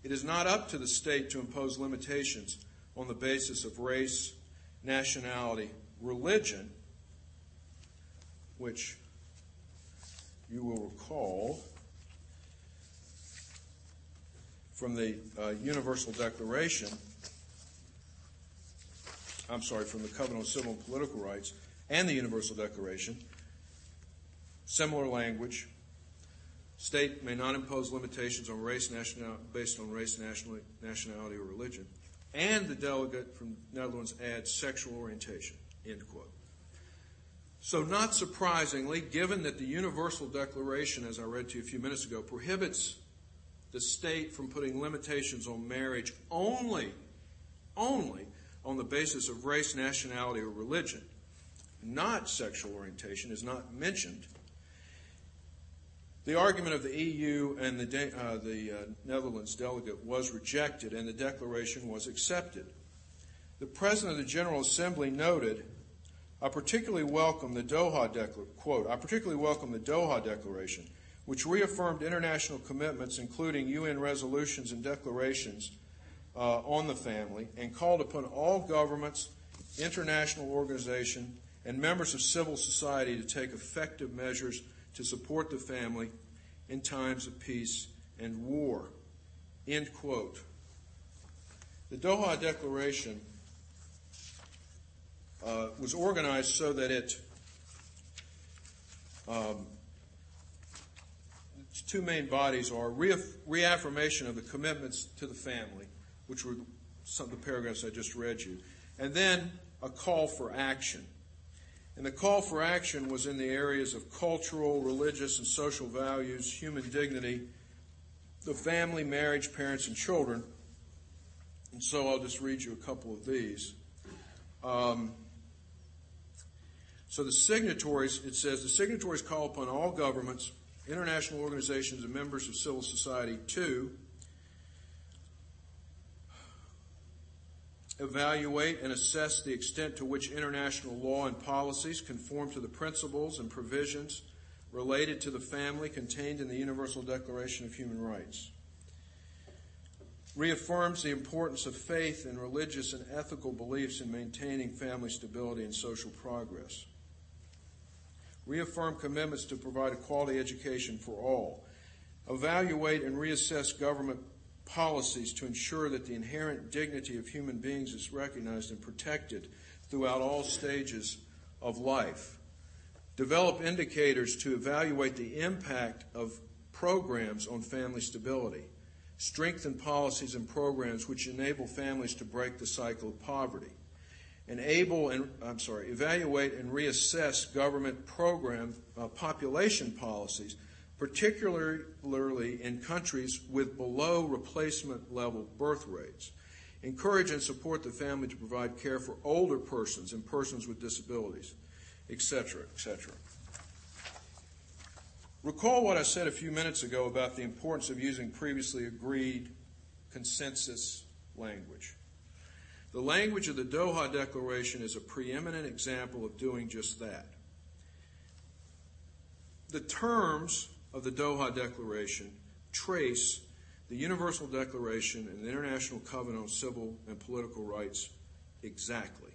It is not up to the state to impose limitations on the basis of race, nationality, religion, which you will recall from the uh, Universal Declaration, I'm sorry, from the Covenant on Civil and Political Rights and the Universal Declaration, similar language. State may not impose limitations on race, national, based on race, nationality, nationality, or religion. And the delegate from Netherlands adds sexual orientation. End quote. So, not surprisingly, given that the Universal Declaration, as I read to you a few minutes ago, prohibits the state from putting limitations on marriage only, only on the basis of race, nationality, or religion, not sexual orientation, is not mentioned. The argument of the EU and the, uh, the uh, Netherlands delegate was rejected, and the declaration was accepted. The President of the General Assembly noted, "I particularly welcome the Doha Declaration." Quote: "I particularly welcome the Doha Declaration, which reaffirmed international commitments, including UN resolutions and declarations." Uh, on the family and called upon all governments, international organizations, and members of civil society to take effective measures to support the family in times of peace and war. End quote. The Doha Declaration uh, was organized so that it um, its two main bodies are reaffirmation of the commitments to the family which were some of the paragraphs I just read you, and then a call for action. And the call for action was in the areas of cultural, religious, and social values, human dignity, the family, marriage, parents, and children. And so I'll just read you a couple of these. Um, so the signatories, it says, the signatories call upon all governments, international organizations, and members of civil society to evaluate and assess the extent to which international law and policies conform to the principles and provisions related to the family contained in the Universal Declaration of Human Rights. Reaffirms the importance of faith and religious and ethical beliefs in maintaining family stability and social progress. Reaffirm commitments to provide a quality education for all. Evaluate and reassess government policies to ensure that the inherent dignity of human beings is recognized and protected throughout all stages of life. Develop indicators to evaluate the impact of programs on family stability. Strengthen policies and programs which enable families to break the cycle of poverty. Enable and I'm sorry, evaluate and reassess government program uh, population policies particularly in countries with below replacement level birth rates. Encourage and support the family to provide care for older persons and persons with disabilities, etc., etc. Recall what I said a few minutes ago about the importance of using previously agreed consensus language. The language of the Doha Declaration is a preeminent example of doing just that. The terms of the Doha Declaration trace the Universal Declaration and the International Covenant on Civil and Political Rights exactly.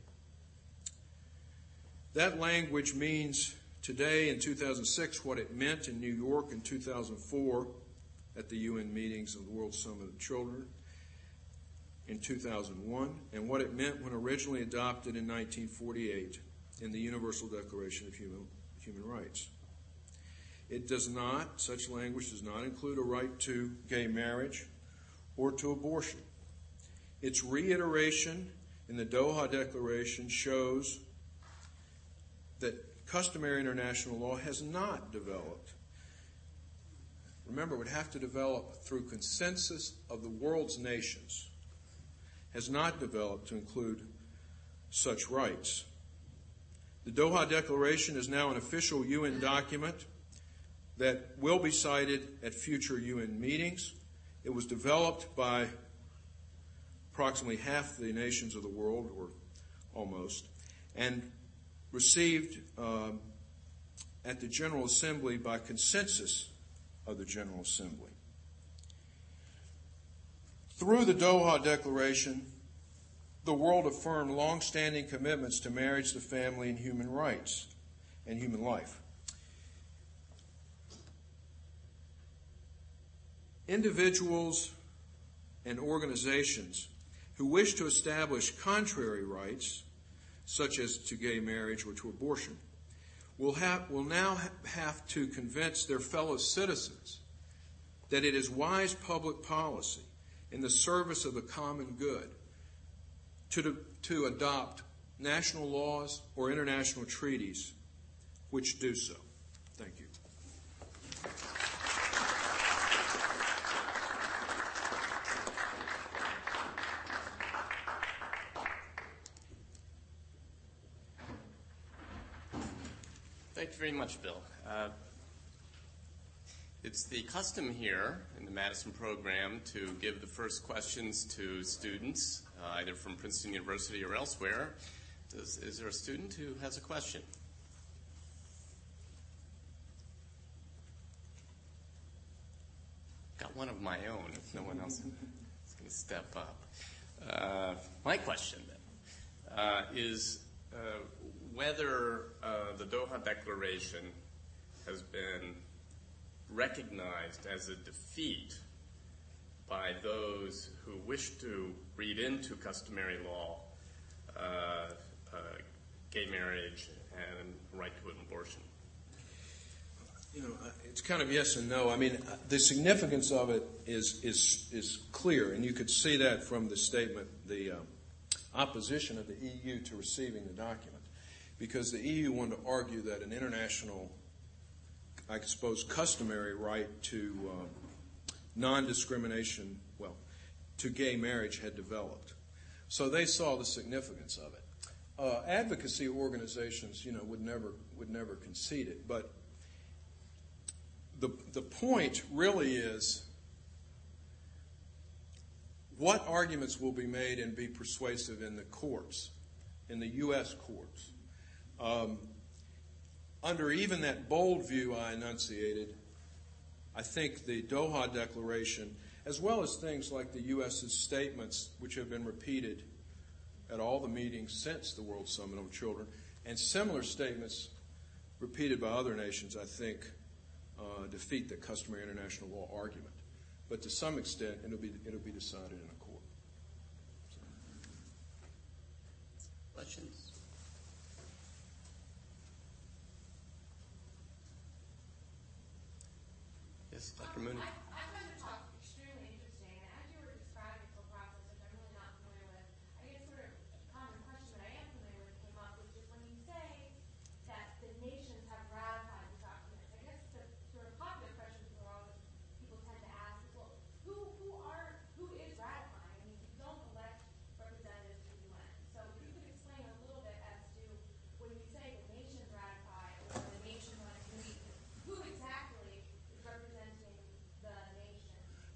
That language means today in 2006 what it meant in New York in 2004 at the UN meetings of the World Summit of Children in 2001 and what it meant when originally adopted in 1948 in the Universal Declaration of Human, Human Rights. It does not, such language does not include a right to gay marriage or to abortion. Its reiteration in the Doha Declaration shows that customary international law has not developed. Remember, it would have to develop through consensus of the world's nations, has not developed to include such rights. The Doha Declaration is now an official UN document that will be cited at future UN meetings. It was developed by approximately half the nations of the world, or almost, and received um, at the General Assembly by consensus of the General Assembly. Through the Doha Declaration, the world affirmed long-standing commitments to marriage, the family, and human rights and human life. Individuals and organizations who wish to establish contrary rights, such as to gay marriage or to abortion, will, have, will now have to convince their fellow citizens that it is wise public policy in the service of the common good to, to adopt national laws or international treaties which do so. Thank you. Thank you very much, Bill. Uh, it's the custom here in the Madison program to give the first questions to students, uh, either from Princeton University or elsewhere. Does, is there a student who has a question? Got one of my own if no one else is going to step up. Uh, my question then uh, is uh, whether uh, the Doha Declaration has been recognized as a defeat by those who wish to read into customary law uh, uh, gay marriage and right to an abortion. You know, it's kind of yes and no. I mean, the significance of it is is is clear, and you could see that from the statement, the um, opposition of the EU to receiving the document, because the EU wanted to argue that an international, I suppose, customary right to um, non-discrimination, well, to gay marriage had developed. So they saw the significance of it. Uh, advocacy organizations, you know, would never would never concede it, but the, the point really is what arguments will be made and be persuasive in the courts, in the U.S. courts. Um, under even that bold view I enunciated, I think the Doha Declaration, as well as things like the U.S.'s statements, which have been repeated at all the meetings since the World Summit on Children, and similar statements repeated by other nations, I think, uh, defeat the customary international law argument. But to some extent, it'll be, it'll be decided in a court. So. Questions? Yes, Dr. Mooney.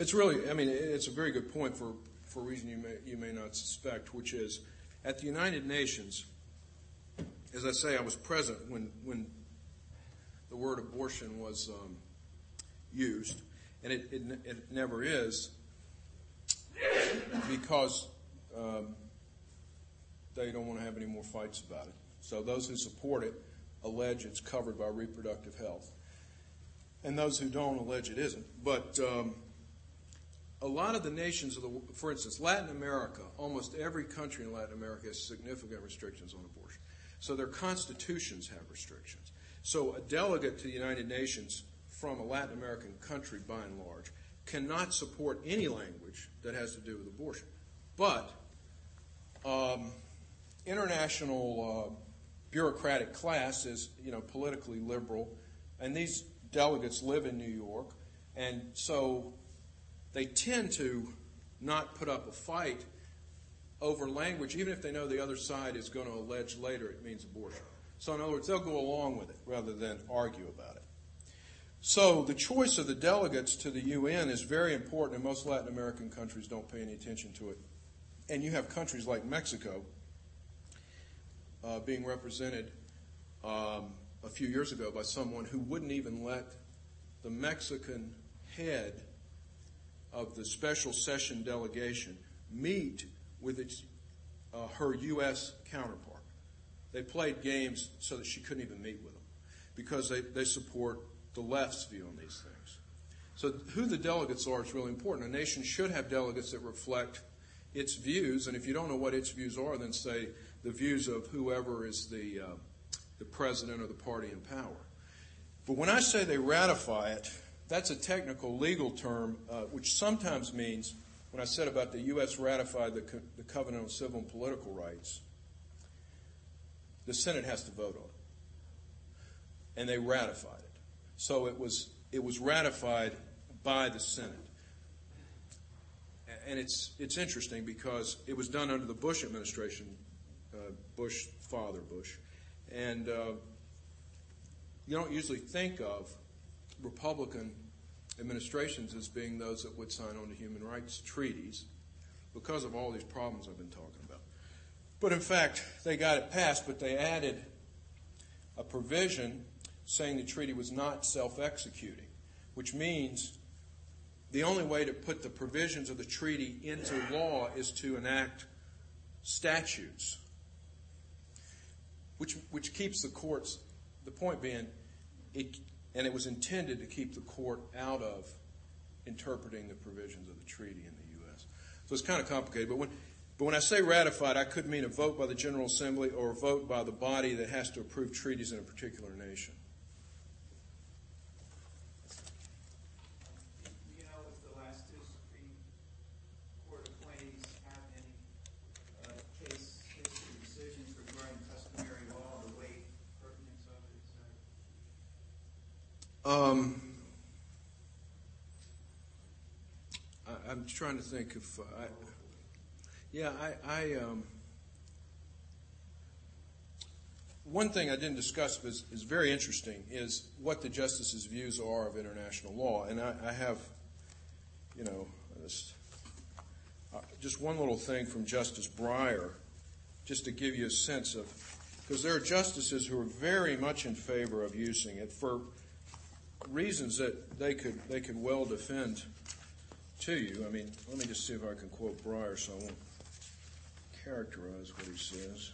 It's really, I mean, it's a very good point for, for a reason you may, you may not suspect, which is at the United Nations, as I say, I was present when, when the word abortion was um, used, and it, it, it, never is because um, they don't want to have any more fights about it. So those who support it allege it's covered by reproductive health, and those who don't allege it isn't. But um, a lot of the nations of the, for instance, Latin America, almost every country in Latin America has significant restrictions on abortion. So their constitutions have restrictions. So a delegate to the United Nations from a Latin American country, by and large, cannot support any language that has to do with abortion. But um, international uh, bureaucratic class is, you know, politically liberal, and these delegates live in New York, and so they tend to not put up a fight over language, even if they know the other side is going to allege later it means abortion. So, in other words, they'll go along with it rather than argue about it. So, the choice of the delegates to the UN is very important, and most Latin American countries don't pay any attention to it. And you have countries like Mexico uh, being represented um, a few years ago by someone who wouldn't even let the Mexican head of the special session delegation meet with its, uh, her U.S. counterpart. They played games so that she couldn't even meet with them because they, they support the left's view on these things. So, who the delegates are is really important. A nation should have delegates that reflect its views, and if you don't know what its views are, then say the views of whoever is the, uh, the president or the party in power. But when I say they ratify it, that's a technical legal term, uh, which sometimes means, when I said about the U.S. ratified the, Co- the Covenant on Civil and Political Rights, the Senate has to vote on it. And they ratified it. So it was, it was ratified by the Senate. And it's, it's interesting because it was done under the Bush administration, uh, Bush, father Bush. And uh, you don't usually think of Republican administrations as being those that would sign on to human rights treaties because of all these problems I've been talking about. But in fact, they got it passed, but they added a provision saying the treaty was not self executing, which means the only way to put the provisions of the treaty into law is to enact statutes, which, which keeps the courts, the point being, it, and it was intended to keep the court out of interpreting the provisions of the treaty in the U.S. So it's kind of complicated. But when, but when I say ratified, I could mean a vote by the General Assembly or a vote by the body that has to approve treaties in a particular nation. You know, if the last two Supreme Court appointees have any uh, case history decisions regarding customary law, the weight, pertinence of it, et cetera? Um, I, I'm trying to think if I. Yeah, I. I um, one thing I didn't discuss is, is very interesting is what the justices' views are of international law, and I, I have, you know, this, uh, just one little thing from Justice Breyer, just to give you a sense of, because there are justices who are very much in favor of using it for reasons that they could they could well defend to you. I mean, let me just see if I can quote Breyer so I won't characterize what he says.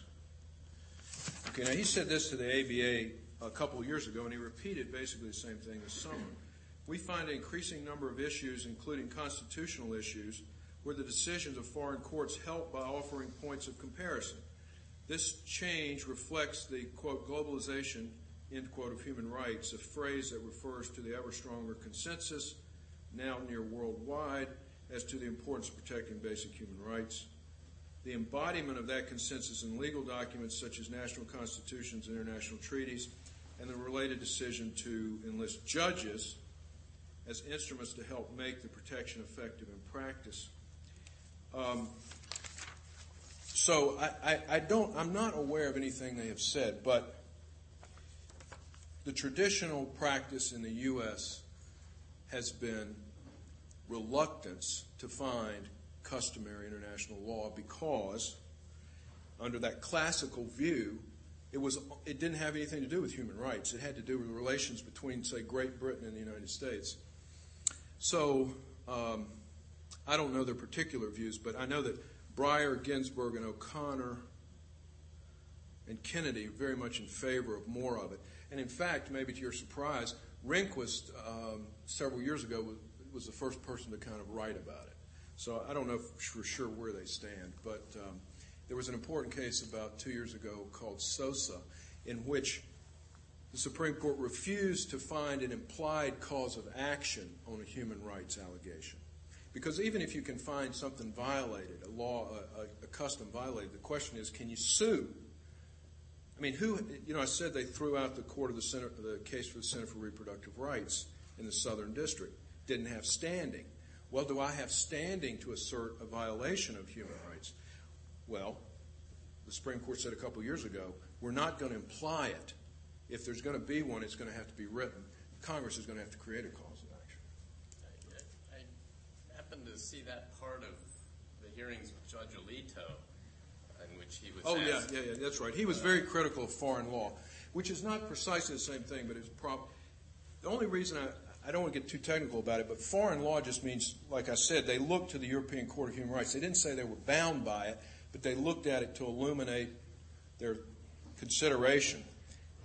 Okay, now he said this to the ABA a couple years ago, and he repeated basically the same thing this summer. We find an increasing number of issues, including constitutional issues, where the decisions of foreign courts help by offering points of comparison. This change reflects the, quote, globalization end quote, of human rights, a phrase that refers to the ever stronger consensus, now near worldwide, as to the importance of protecting basic human rights. The embodiment of that consensus in legal documents such as national constitutions and international treaties, and the related decision to enlist judges as instruments to help make the protection effective in practice. Um, so I, I, I don't, I'm not aware of anything they have said, but the traditional practice in the U.S. has been reluctance to find customary international law because, under that classical view, it was it didn't have anything to do with human rights. It had to do with relations between, say, Great Britain and the United States. So um, I don't know their particular views, but I know that Breyer, Ginsburg, and O'Connor and Kennedy are very much in favor of more of it. And in fact, maybe to your surprise, Rehnquist um, several years ago was, was, the first person to kind of write about it. So I don't know for sure where they stand, but um, there was an important case about two years ago called Sosa, in which the Supreme Court refused to find an implied cause of action on a human rights allegation. Because even if you can find something violated, a law, a, a custom violated, the question is, can you sue I mean, who, you know, I said they threw out the court of the Center, the case for the Center for Reproductive Rights in the Southern District. Didn't have standing. Well, do I have standing to assert a violation of human rights? Well, the Supreme Court said a couple years ago, we're not going to imply it. If there's going to be one, it's going to have to be written. Congress is going to have to create a cause of action. I, I happened to see that part of the hearings with Judge was. Oh yeah, yeah, yeah. That's right. He was very critical of foreign law, which is not precisely the same thing, but it's prob. The only reason I I don't want to get too technical about it, but foreign law just means, like I said, they looked to the European Court of Human Rights. They didn't say they were bound by it, but they looked at it to illuminate their consideration.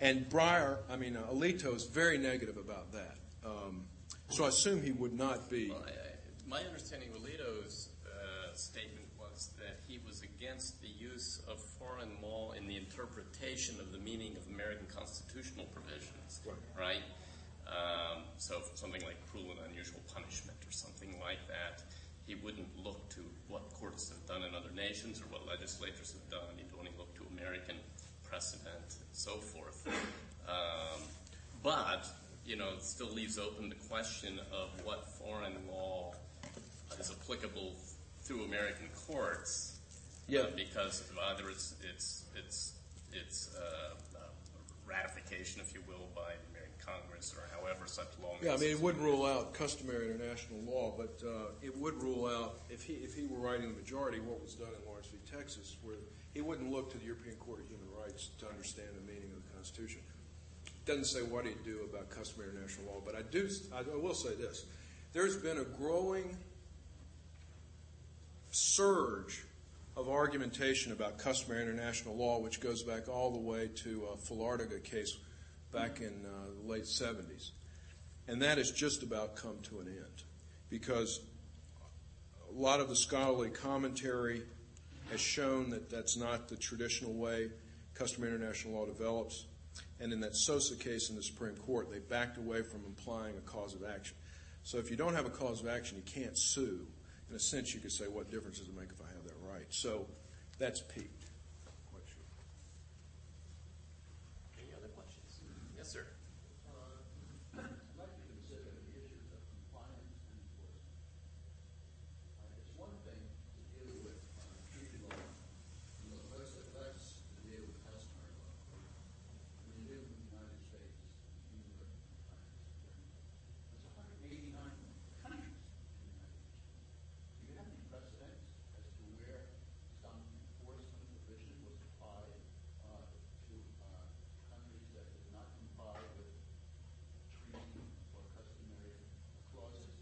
And Breyer, I mean, uh, Alito is very negative about that. Um, so I assume he would not be. Well, I, I, my understanding of Alito's uh, statement was that he was against the use of foreign law in the of the meaning of American constitutional provisions, right? Um, so something like cruel and unusual punishment or something like that, he wouldn't look to what courts have done in other nations or what legislators have done. He'd only look to American precedent and so forth. Um, but, you know, it still leaves open the question of what foreign law is applicable through American courts yeah. Uh, because either it's it's it's it's uh, uh, ratification, if you will, by the American Congress or however such law. Yeah, I mean, it. wouldn't rule out customary international law, but uh, it would rule out, if he, if he were writing the majority, what was done in Lawrence v. Texas, where he wouldn't look to the European Court of Human Rights to understand the meaning of the Constitution. It Doesn't say what he'd do about customary international law, but I do, I will say this. There's been a growing surge of argumentation about customary international law, which goes back all the way to a Filartiga case back in uh, the late 70s. And that has just about come to an end because a lot of the scholarly commentary has shown that that's not the traditional way customary international law develops. And in that Sosa case in the Supreme Court, they backed away from implying a cause of action. So if you don't have a cause of action, you can't sue. In a sense, you could say, what difference does it make if I? So that's peaked. Quite sure. Any other questions? Yes, sir. I'd like to consider the issues of compliance and enforcement. Uh, It's one thing to deal with uh, treaty law, and less, less to deal with customary law. When you deal with the United States, you deal with compliance. There's hundred eighty-nine countries in the United States. Do you have any precedents as to where some enforcement provision was applied uh, to uh, countries that did not comply with treaty or customary clauses,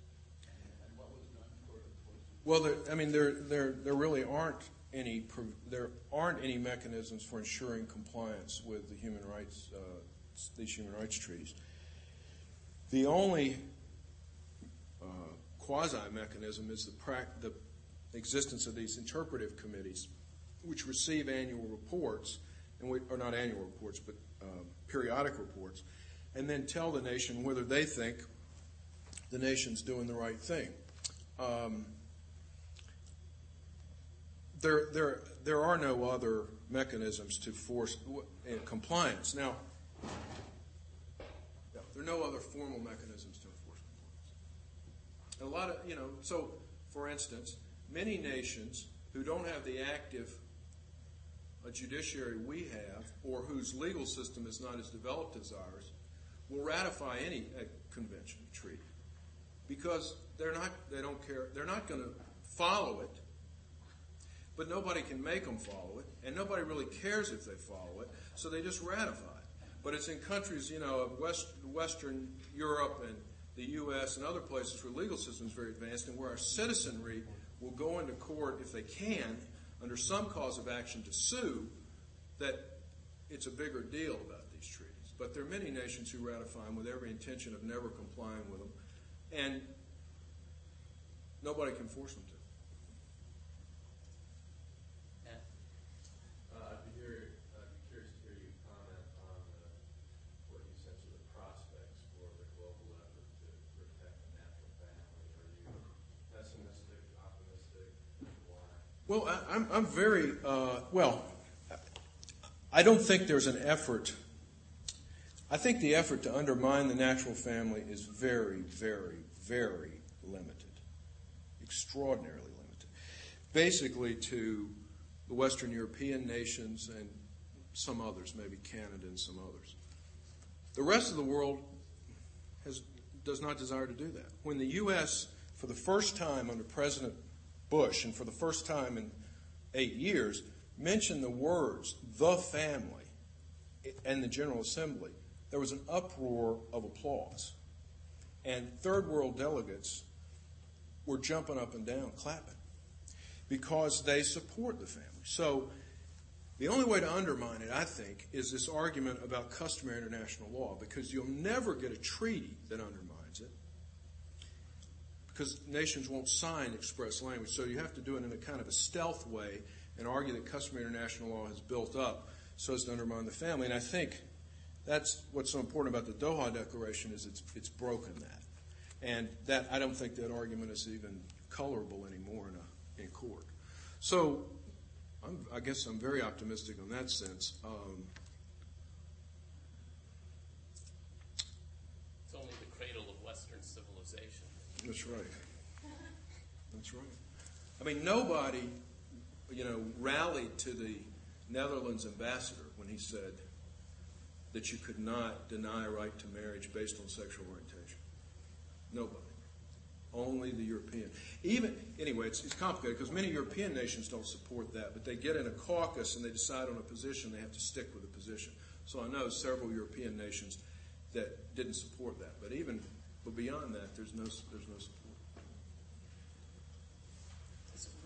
and what was done for enforcement? Well, I mean, there, there, there really aren't any, there aren't any mechanisms for ensuring compliance with the human rights, uh, these human rights treaties. The only uh, quasi mechanism is the, prac- the existence of these interpretive committees, which receive annual reports, and we, or not annual reports, but uh, periodic reports, and then tell the nation whether they think the nation's doing the right thing. Um, there, there, there are no other mechanisms to force uh, compliance. Now, there are no other formal mechanisms to enforce compliance. A lot of, you know, so for instance, many nations who don't have the active uh, judiciary we have, or whose legal system is not as developed as ours, will ratify any uh, convention, treaty, because they're not, they don't care, they're not going to follow it but nobody can make them follow it, and nobody really cares if they follow it, so they just ratify it. But it's in countries, you know, of West, Western Europe and the U.S. and other places where legal systems are very advanced, and where our citizenry will go into court if they can, under some cause of action to sue, that it's a bigger deal about these treaties. But there are many nations who ratify them with every intention of never complying with them, and nobody can force them to. Matt? Uh, I'd be very, I'd be curious to hear you comment on uh, what you sense are the prospects for the global effort to protect the natural family. Are you pessimistic, optimistic, why? Well, I'm very, uh, well, I don't think there's an effort. I think the effort to undermine the natural family is very, very, very limited. Extraordinarily limited. Basically, to the Western European nations and some others, maybe Canada and some others. The rest of the world has, does not desire to do that. When the U.S., for the first time under President Bush, and for the first time in eight years, mentioned the words, the family, and the General Assembly, there was an uproar of applause. And third world delegates were jumping up and down, clapping, because they support the family. So the only way to undermine it, I think, is this argument about customary international law, because you'll never get a treaty that undermines because nations won't sign express language. So you have to do it in a kind of a stealth way and argue that customary international law has built up so as to undermine the family. And I think that's what's so important about the Doha Declaration is it's it's broken that, and that I don't think that argument is even colorable anymore in a in court. So I'm, I guess I'm very optimistic in that sense. Um, It's only the cradle of Western civilization. That's right. That's right. I mean, nobody, you know, rallied to the Netherlands ambassador when he said, that you could not deny a right to marriage based on sexual orientation. Nobody. Only the European. Even anyway, it's, it's complicated because many European nations don't support that, but they get in a caucus and they decide on a position. They have to stick with the position. So I know several European nations that didn't support that, but even but beyond that, there's no there's no support.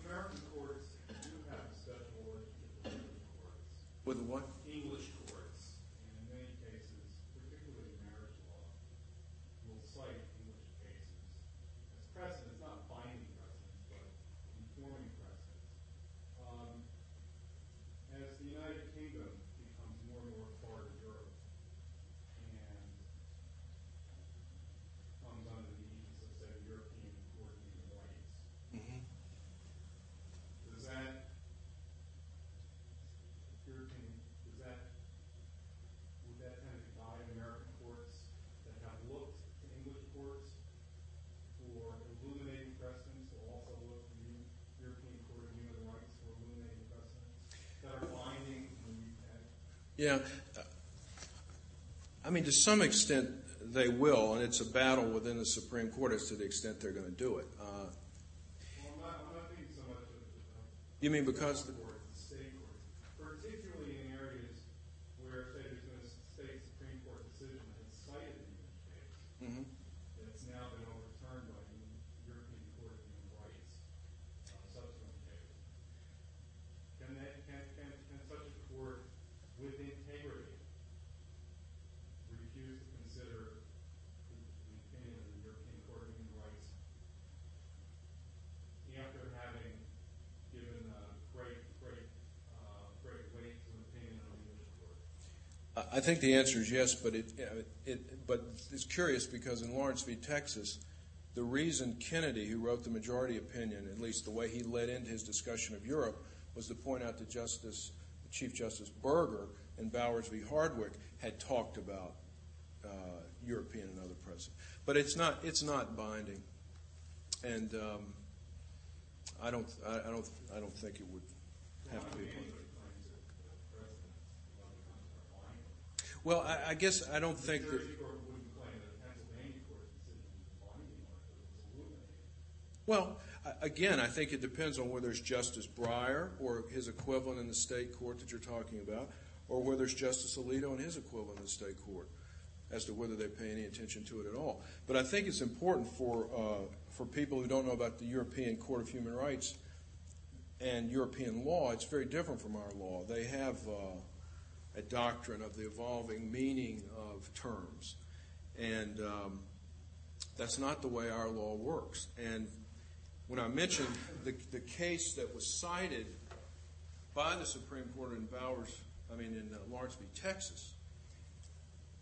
American courts do have a special relationship with English courts. What? English courts, and in many cases, particularly marriage law, will cite English cases as precedents, not binding precedents, but informing precedents. Um, as the United Kingdom becomes more and more part of Europe and comes under the aegis of, say, the European Court of Human Rights, does that, your opinion, does that, would that kind of guide American courts that have looked to English courts for illuminating precedents, to also look to the European Court of Human Rights for illuminating precedents that are binding when you have Yeah. I mean, to some extent, they will, and it's a battle within the Supreme Court as to the extent they're going to do it. Uh, Well, I'm not, not so much of, of you mean because the, courts, the state courts, particularly in areas where, say, there's been a state Supreme Court decision that has cited an English case, Mhm. that's now been overturned by the European Court of Human Rights, uh, subsequent case. Can that, can, can, can such a court, with integrity, refuse to consider the, the opinion of the European Court of Human Rights after having given uh, great, great, uh, great weight to an opinion of the English court? I think the answer is yes, but it, it, but it's curious because in Lawrence v. Texas, the reason Kennedy, who wrote the majority opinion, at least the way he led into his discussion of Europe, was to point out that Justice, Chief Justice Burger and Bowers v. Hardwick had talked about uh, European and other precedents. But it's not, it's not binding, and um, I don't, I, I don't, I don't think it would have to be. One of the English claims that the president of other countries are binding. Well, I, I guess I don't think that. Jersey court wouldn't claim that a Pennsylvania court's decision was binding on it, but it was illuminating. Well, again, I think it depends on whether it's Justice Breyer or his equivalent in the state court that you're talking about, or whether it's Justice Alito and his equivalent in the state court, as to whether they pay any attention to it at all. But I think it's important for uh, for people who don't know about the European Court of Human Rights and European law. It's very different from our law. They have uh, a doctrine of the evolving meaning of terms, and um, that's not the way our law works. And when I mentioned the, the case that was cited by the Supreme Court in Bowers, I mean in uh, Lawrence v. Texas,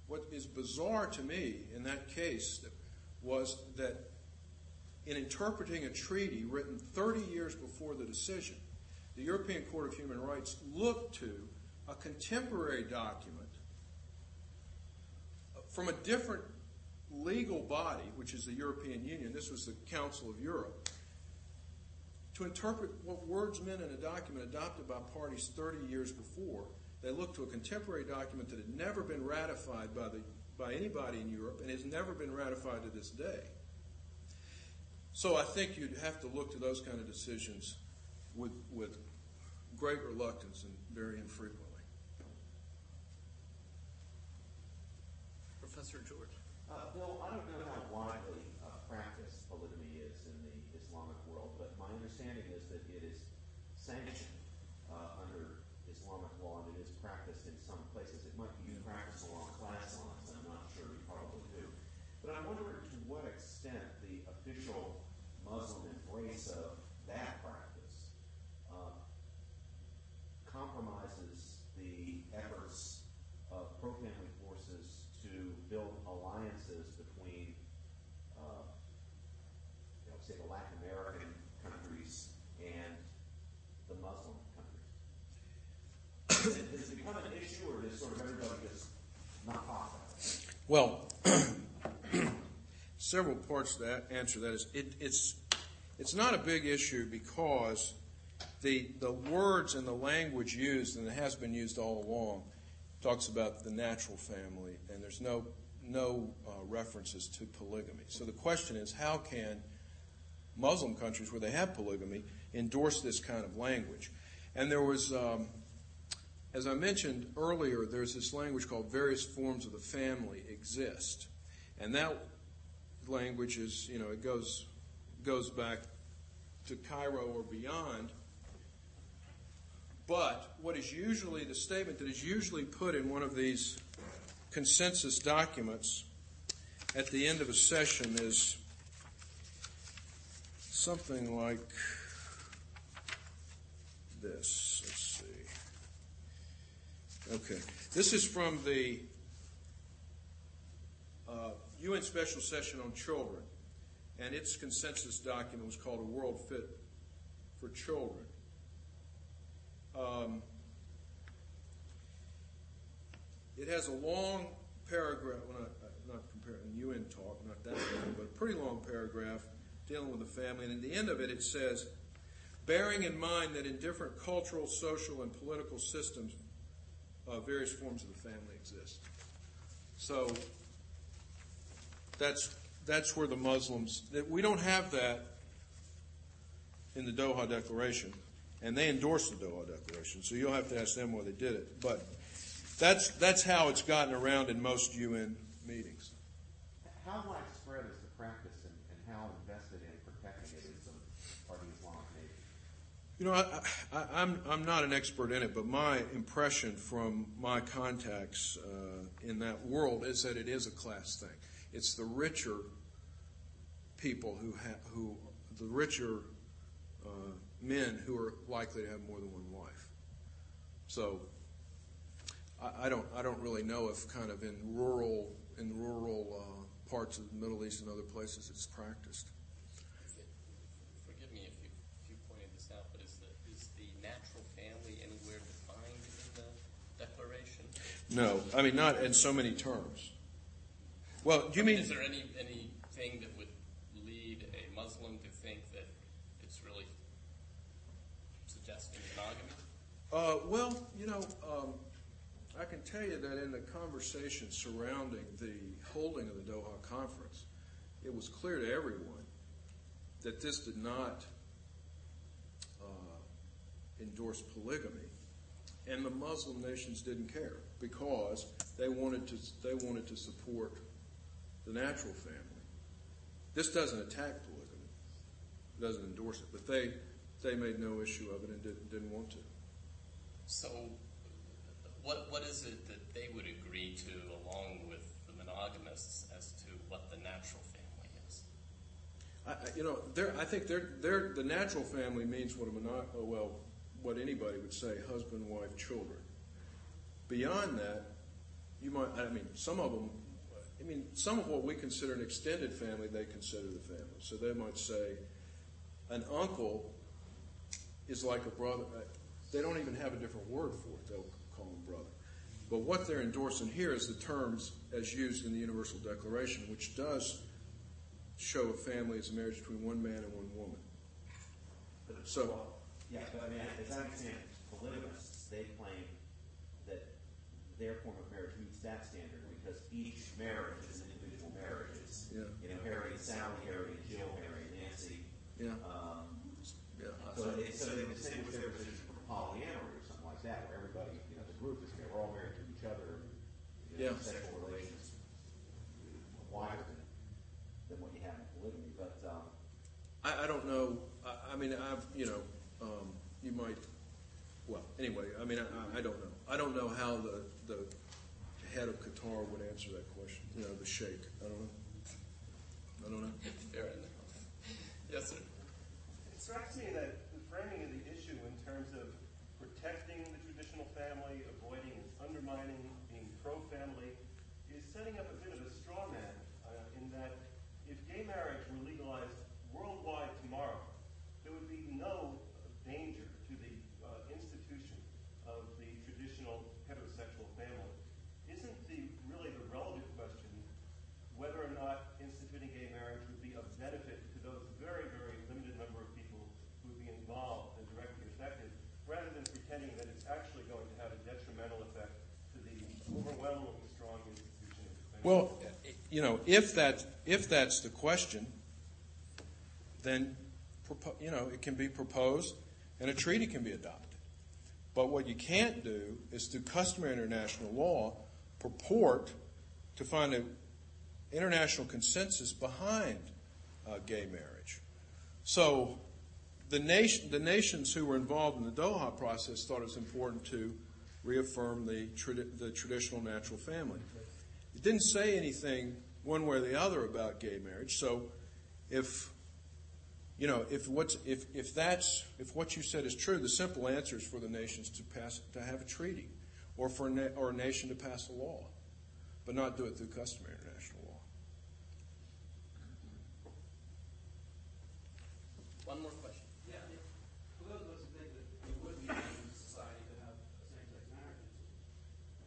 what is bizarre to me in that case was that in interpreting a treaty written 30 years before the decision, the European Court of Human Rights looked to a contemporary document from a different legal body, which is the European Union, this was the Council of Europe, to interpret what words meant in a document adopted by parties 30 years before. They looked to a contemporary document that had never been ratified by, the, by anybody in Europe and has never been ratified to this day. So I think you'd have to look to those kind of decisions with, with great reluctance and very infrequently. Professor George. Uh, Bill, I don't know how widely uh, practiced polygamy is in the Islamic world, but my understanding is that it is sanctioned uh, under Islamic law and it is practiced in some places. It might be practiced along class lines, I'm not sure, you probably do. But I wonder to what extent the official Muslim embrace of that practice uh, compromises the efforts of pro-family forces to build alliances between, uh, you know, say, the Latin American countries and the Muslim countries. Does it become an issue, or does sort of everybody just not talk about it? Well, [clears throat] several parts to that answer that is it, it's it's not a big issue because the the words and the language used and it has been used all along talks about the natural family, and there's no no uh, references to polygamy. So the question is, how can Muslim countries where they have polygamy endorse this kind of language? And there was, um, as I mentioned earlier, there's this language called various forms of the family exist, and that language is, you know, it goes goes back to Cairo or beyond. But what is usually the statement that is usually put in one of these consensus documents at the end of a session is something like this. Okay. This is from the uh, UN Special Session on Children, and its consensus document was called A World Fit for Children. Um, it has a long paragraph, well, not, not comparing UN talk, not that long, but a pretty long paragraph dealing with the family. And at the end of it, it says, bearing in mind that in different cultural, social, and political systems, uh, various forms of the family exist. So that's that's where the Muslims that we don't have that in the Doha Declaration, and they endorsed the Doha Declaration. So you'll have to ask them why they did it, but that's that's how it's gotten around in most UN meetings. How widespread is the practice and, and how invested in protecting it is the are the Islamic nations? You know, I, I, I'm I'm not an expert in it, but my impression from my contacts uh, in that world is that it is a class thing. It's the richer people who have who the richer uh, men who are likely to have more than one wife. So I, I don't I don't really know if kind of in rural in rural uh, parts of the Middle East and other places it's practiced. Forgive me if you, if you pointed this out, but is the, is the natural family anywhere defined in the Declaration? No, I mean not in so many terms. Well, do you mean Is there any, anything that would lead a Muslim to think that it's really suggesting monogamy? Uh, well, you know, um, I can tell you that in the conversation surrounding the holding of the Doha conference, it was clear to everyone that this did not uh, endorse polygamy, and the Muslim nations didn't care because they wanted to they wanted to support the natural family. This doesn't attack polygamy, it doesn't endorse it, but they they made no issue of it and didn't, didn't want to. So, what, what is it that they would agree to along with the monogamists as to what the natural family is? I, you know, I think they're, they're, the natural family means what a mono, oh, well, what anybody would say, husband, wife, children. Beyond that, you might, I mean, some of them, I mean, some of what we consider an extended family, they consider the family. So they might say, an uncle is like a brother. Uh, They don't even have a different word for it. They'll call him brother. But what they're endorsing here is the terms as used in the Universal Declaration, which does show a family as a marriage between one man and one woman. So, Yeah, but I mean, as I understand polygamists, they claim their form of marriage meets that standard because each marriage is an individual marriage. It's, Yeah. you know, Harry and Sally, Harry and Jill, Harry and Nancy. yeah, Um, yeah. so, they, so they distinguish their position from polyamory or something like that, where everybody, you know, the group is, we're all married to each other, you know, Yeah. sexual relations wider than, than what you have in polygamy. But, um, I, I don't know. I, I mean, I've you know, um, you might. Well, anyway, I mean, I, I don't know. I don't know how the the head of Qatar would answer that question. You know, the sheikh. I don't know. I don't know. Fair enough. Yes, sir. It strikes me that the framing of the issue in terms of protecting the traditional family, avoiding its undermining, being pro-family, is setting up a bit of a straw man uh, in that if gay marriage were legalized worldwide tomorrow, there would be no danger to the uh, institution of the traditional heterosexual family. Isn't the really the relevant question whether or not instituting gay marriage would be of benefit to those very, very limited number of people who would be involved and directly affected, rather than pretending that it's actually going to have a detrimental effect to the overwhelmingly strong institution of defense. Well, you know, if that, if that's the question, then, you know, it can be proposed and a treaty can be adopted. But what you can't do is through customary international law purport to find an international consensus behind uh, gay marriage. So the, nation, the nations who were involved in the Doha process thought it was important to reaffirm the, the traditional natural family. Didn't say anything one way or the other about gay marriage. So if you know, if what's if, if that's if what you said is true, the simple answer is for the nations to pass to have a treaty, or for a na- or a nation to pass a law, but not do it through customary international law. One more question. Yeah, if, for those of us who think that we would be in society to have same-sex marriages,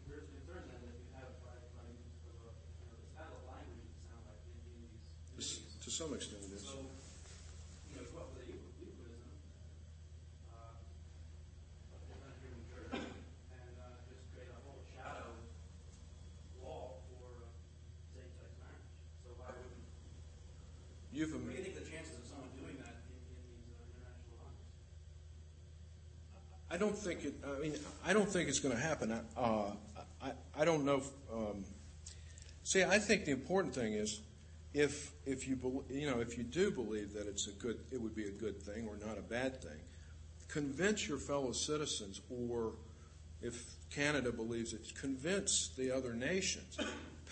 there's concern then that you have by running of a, you know, this adult language, it sounds like in, in these To, movies. to some extent, it is. So, you know, what with the eu- euphemism, uh, of the country in Jersey, and, uh, just create a whole shadow law for uh, same-sex marriage. So why wouldn't, You've what do you think the chances of someone doing that in, in these uh, international lines? I don't think it. I mean, I don't think it's going to happen. Uh, I, I don't know. If, um, see, I think the important thing is, if if you you know if you do believe that it's a good, it would be a good thing or not a bad thing, convince your fellow citizens, or if Canada believes it, convince the other nations,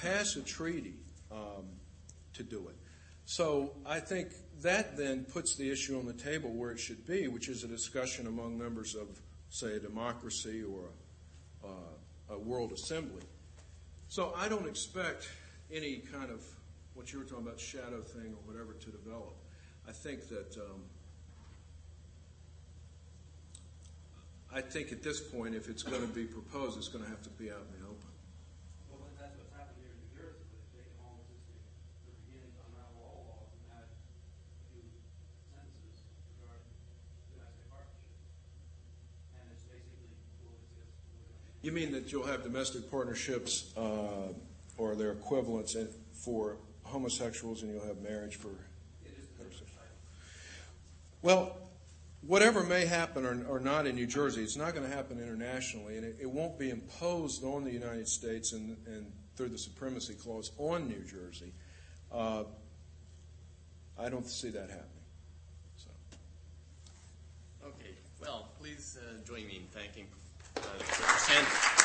pass a treaty um, to do it. So I think that then puts the issue on the table where it should be, which is a discussion among members of, say, a democracy or a, uh, a world assembly. So I don't expect any kind of what you were talking about shadow thing or whatever to develop. I think that um, I think at this point, if it's going to be proposed, it's going to have to be out in the open. Well, then that's what's happened here in New Jersey, where they've taken all existing, the beginning to unravel all laws and add a few sentences regarding domestic partnership. And it's basically will exist. will- You mean that you'll have domestic partnerships uh, or their equivalents in, for homosexuals, and you'll have marriage for type. Well, whatever may happen or, or not in New Jersey, it's not going to happen internationally, and it, it won't be imposed on the United States and, and through the supremacy clause on New Jersey. Uh, I don't see that happening. So. Okay, well, please uh, join me in thanking Saunders.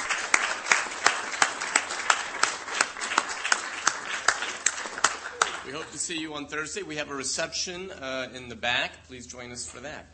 We hope to see you on Thursday. We have a reception uh, in the back. Please join us for that.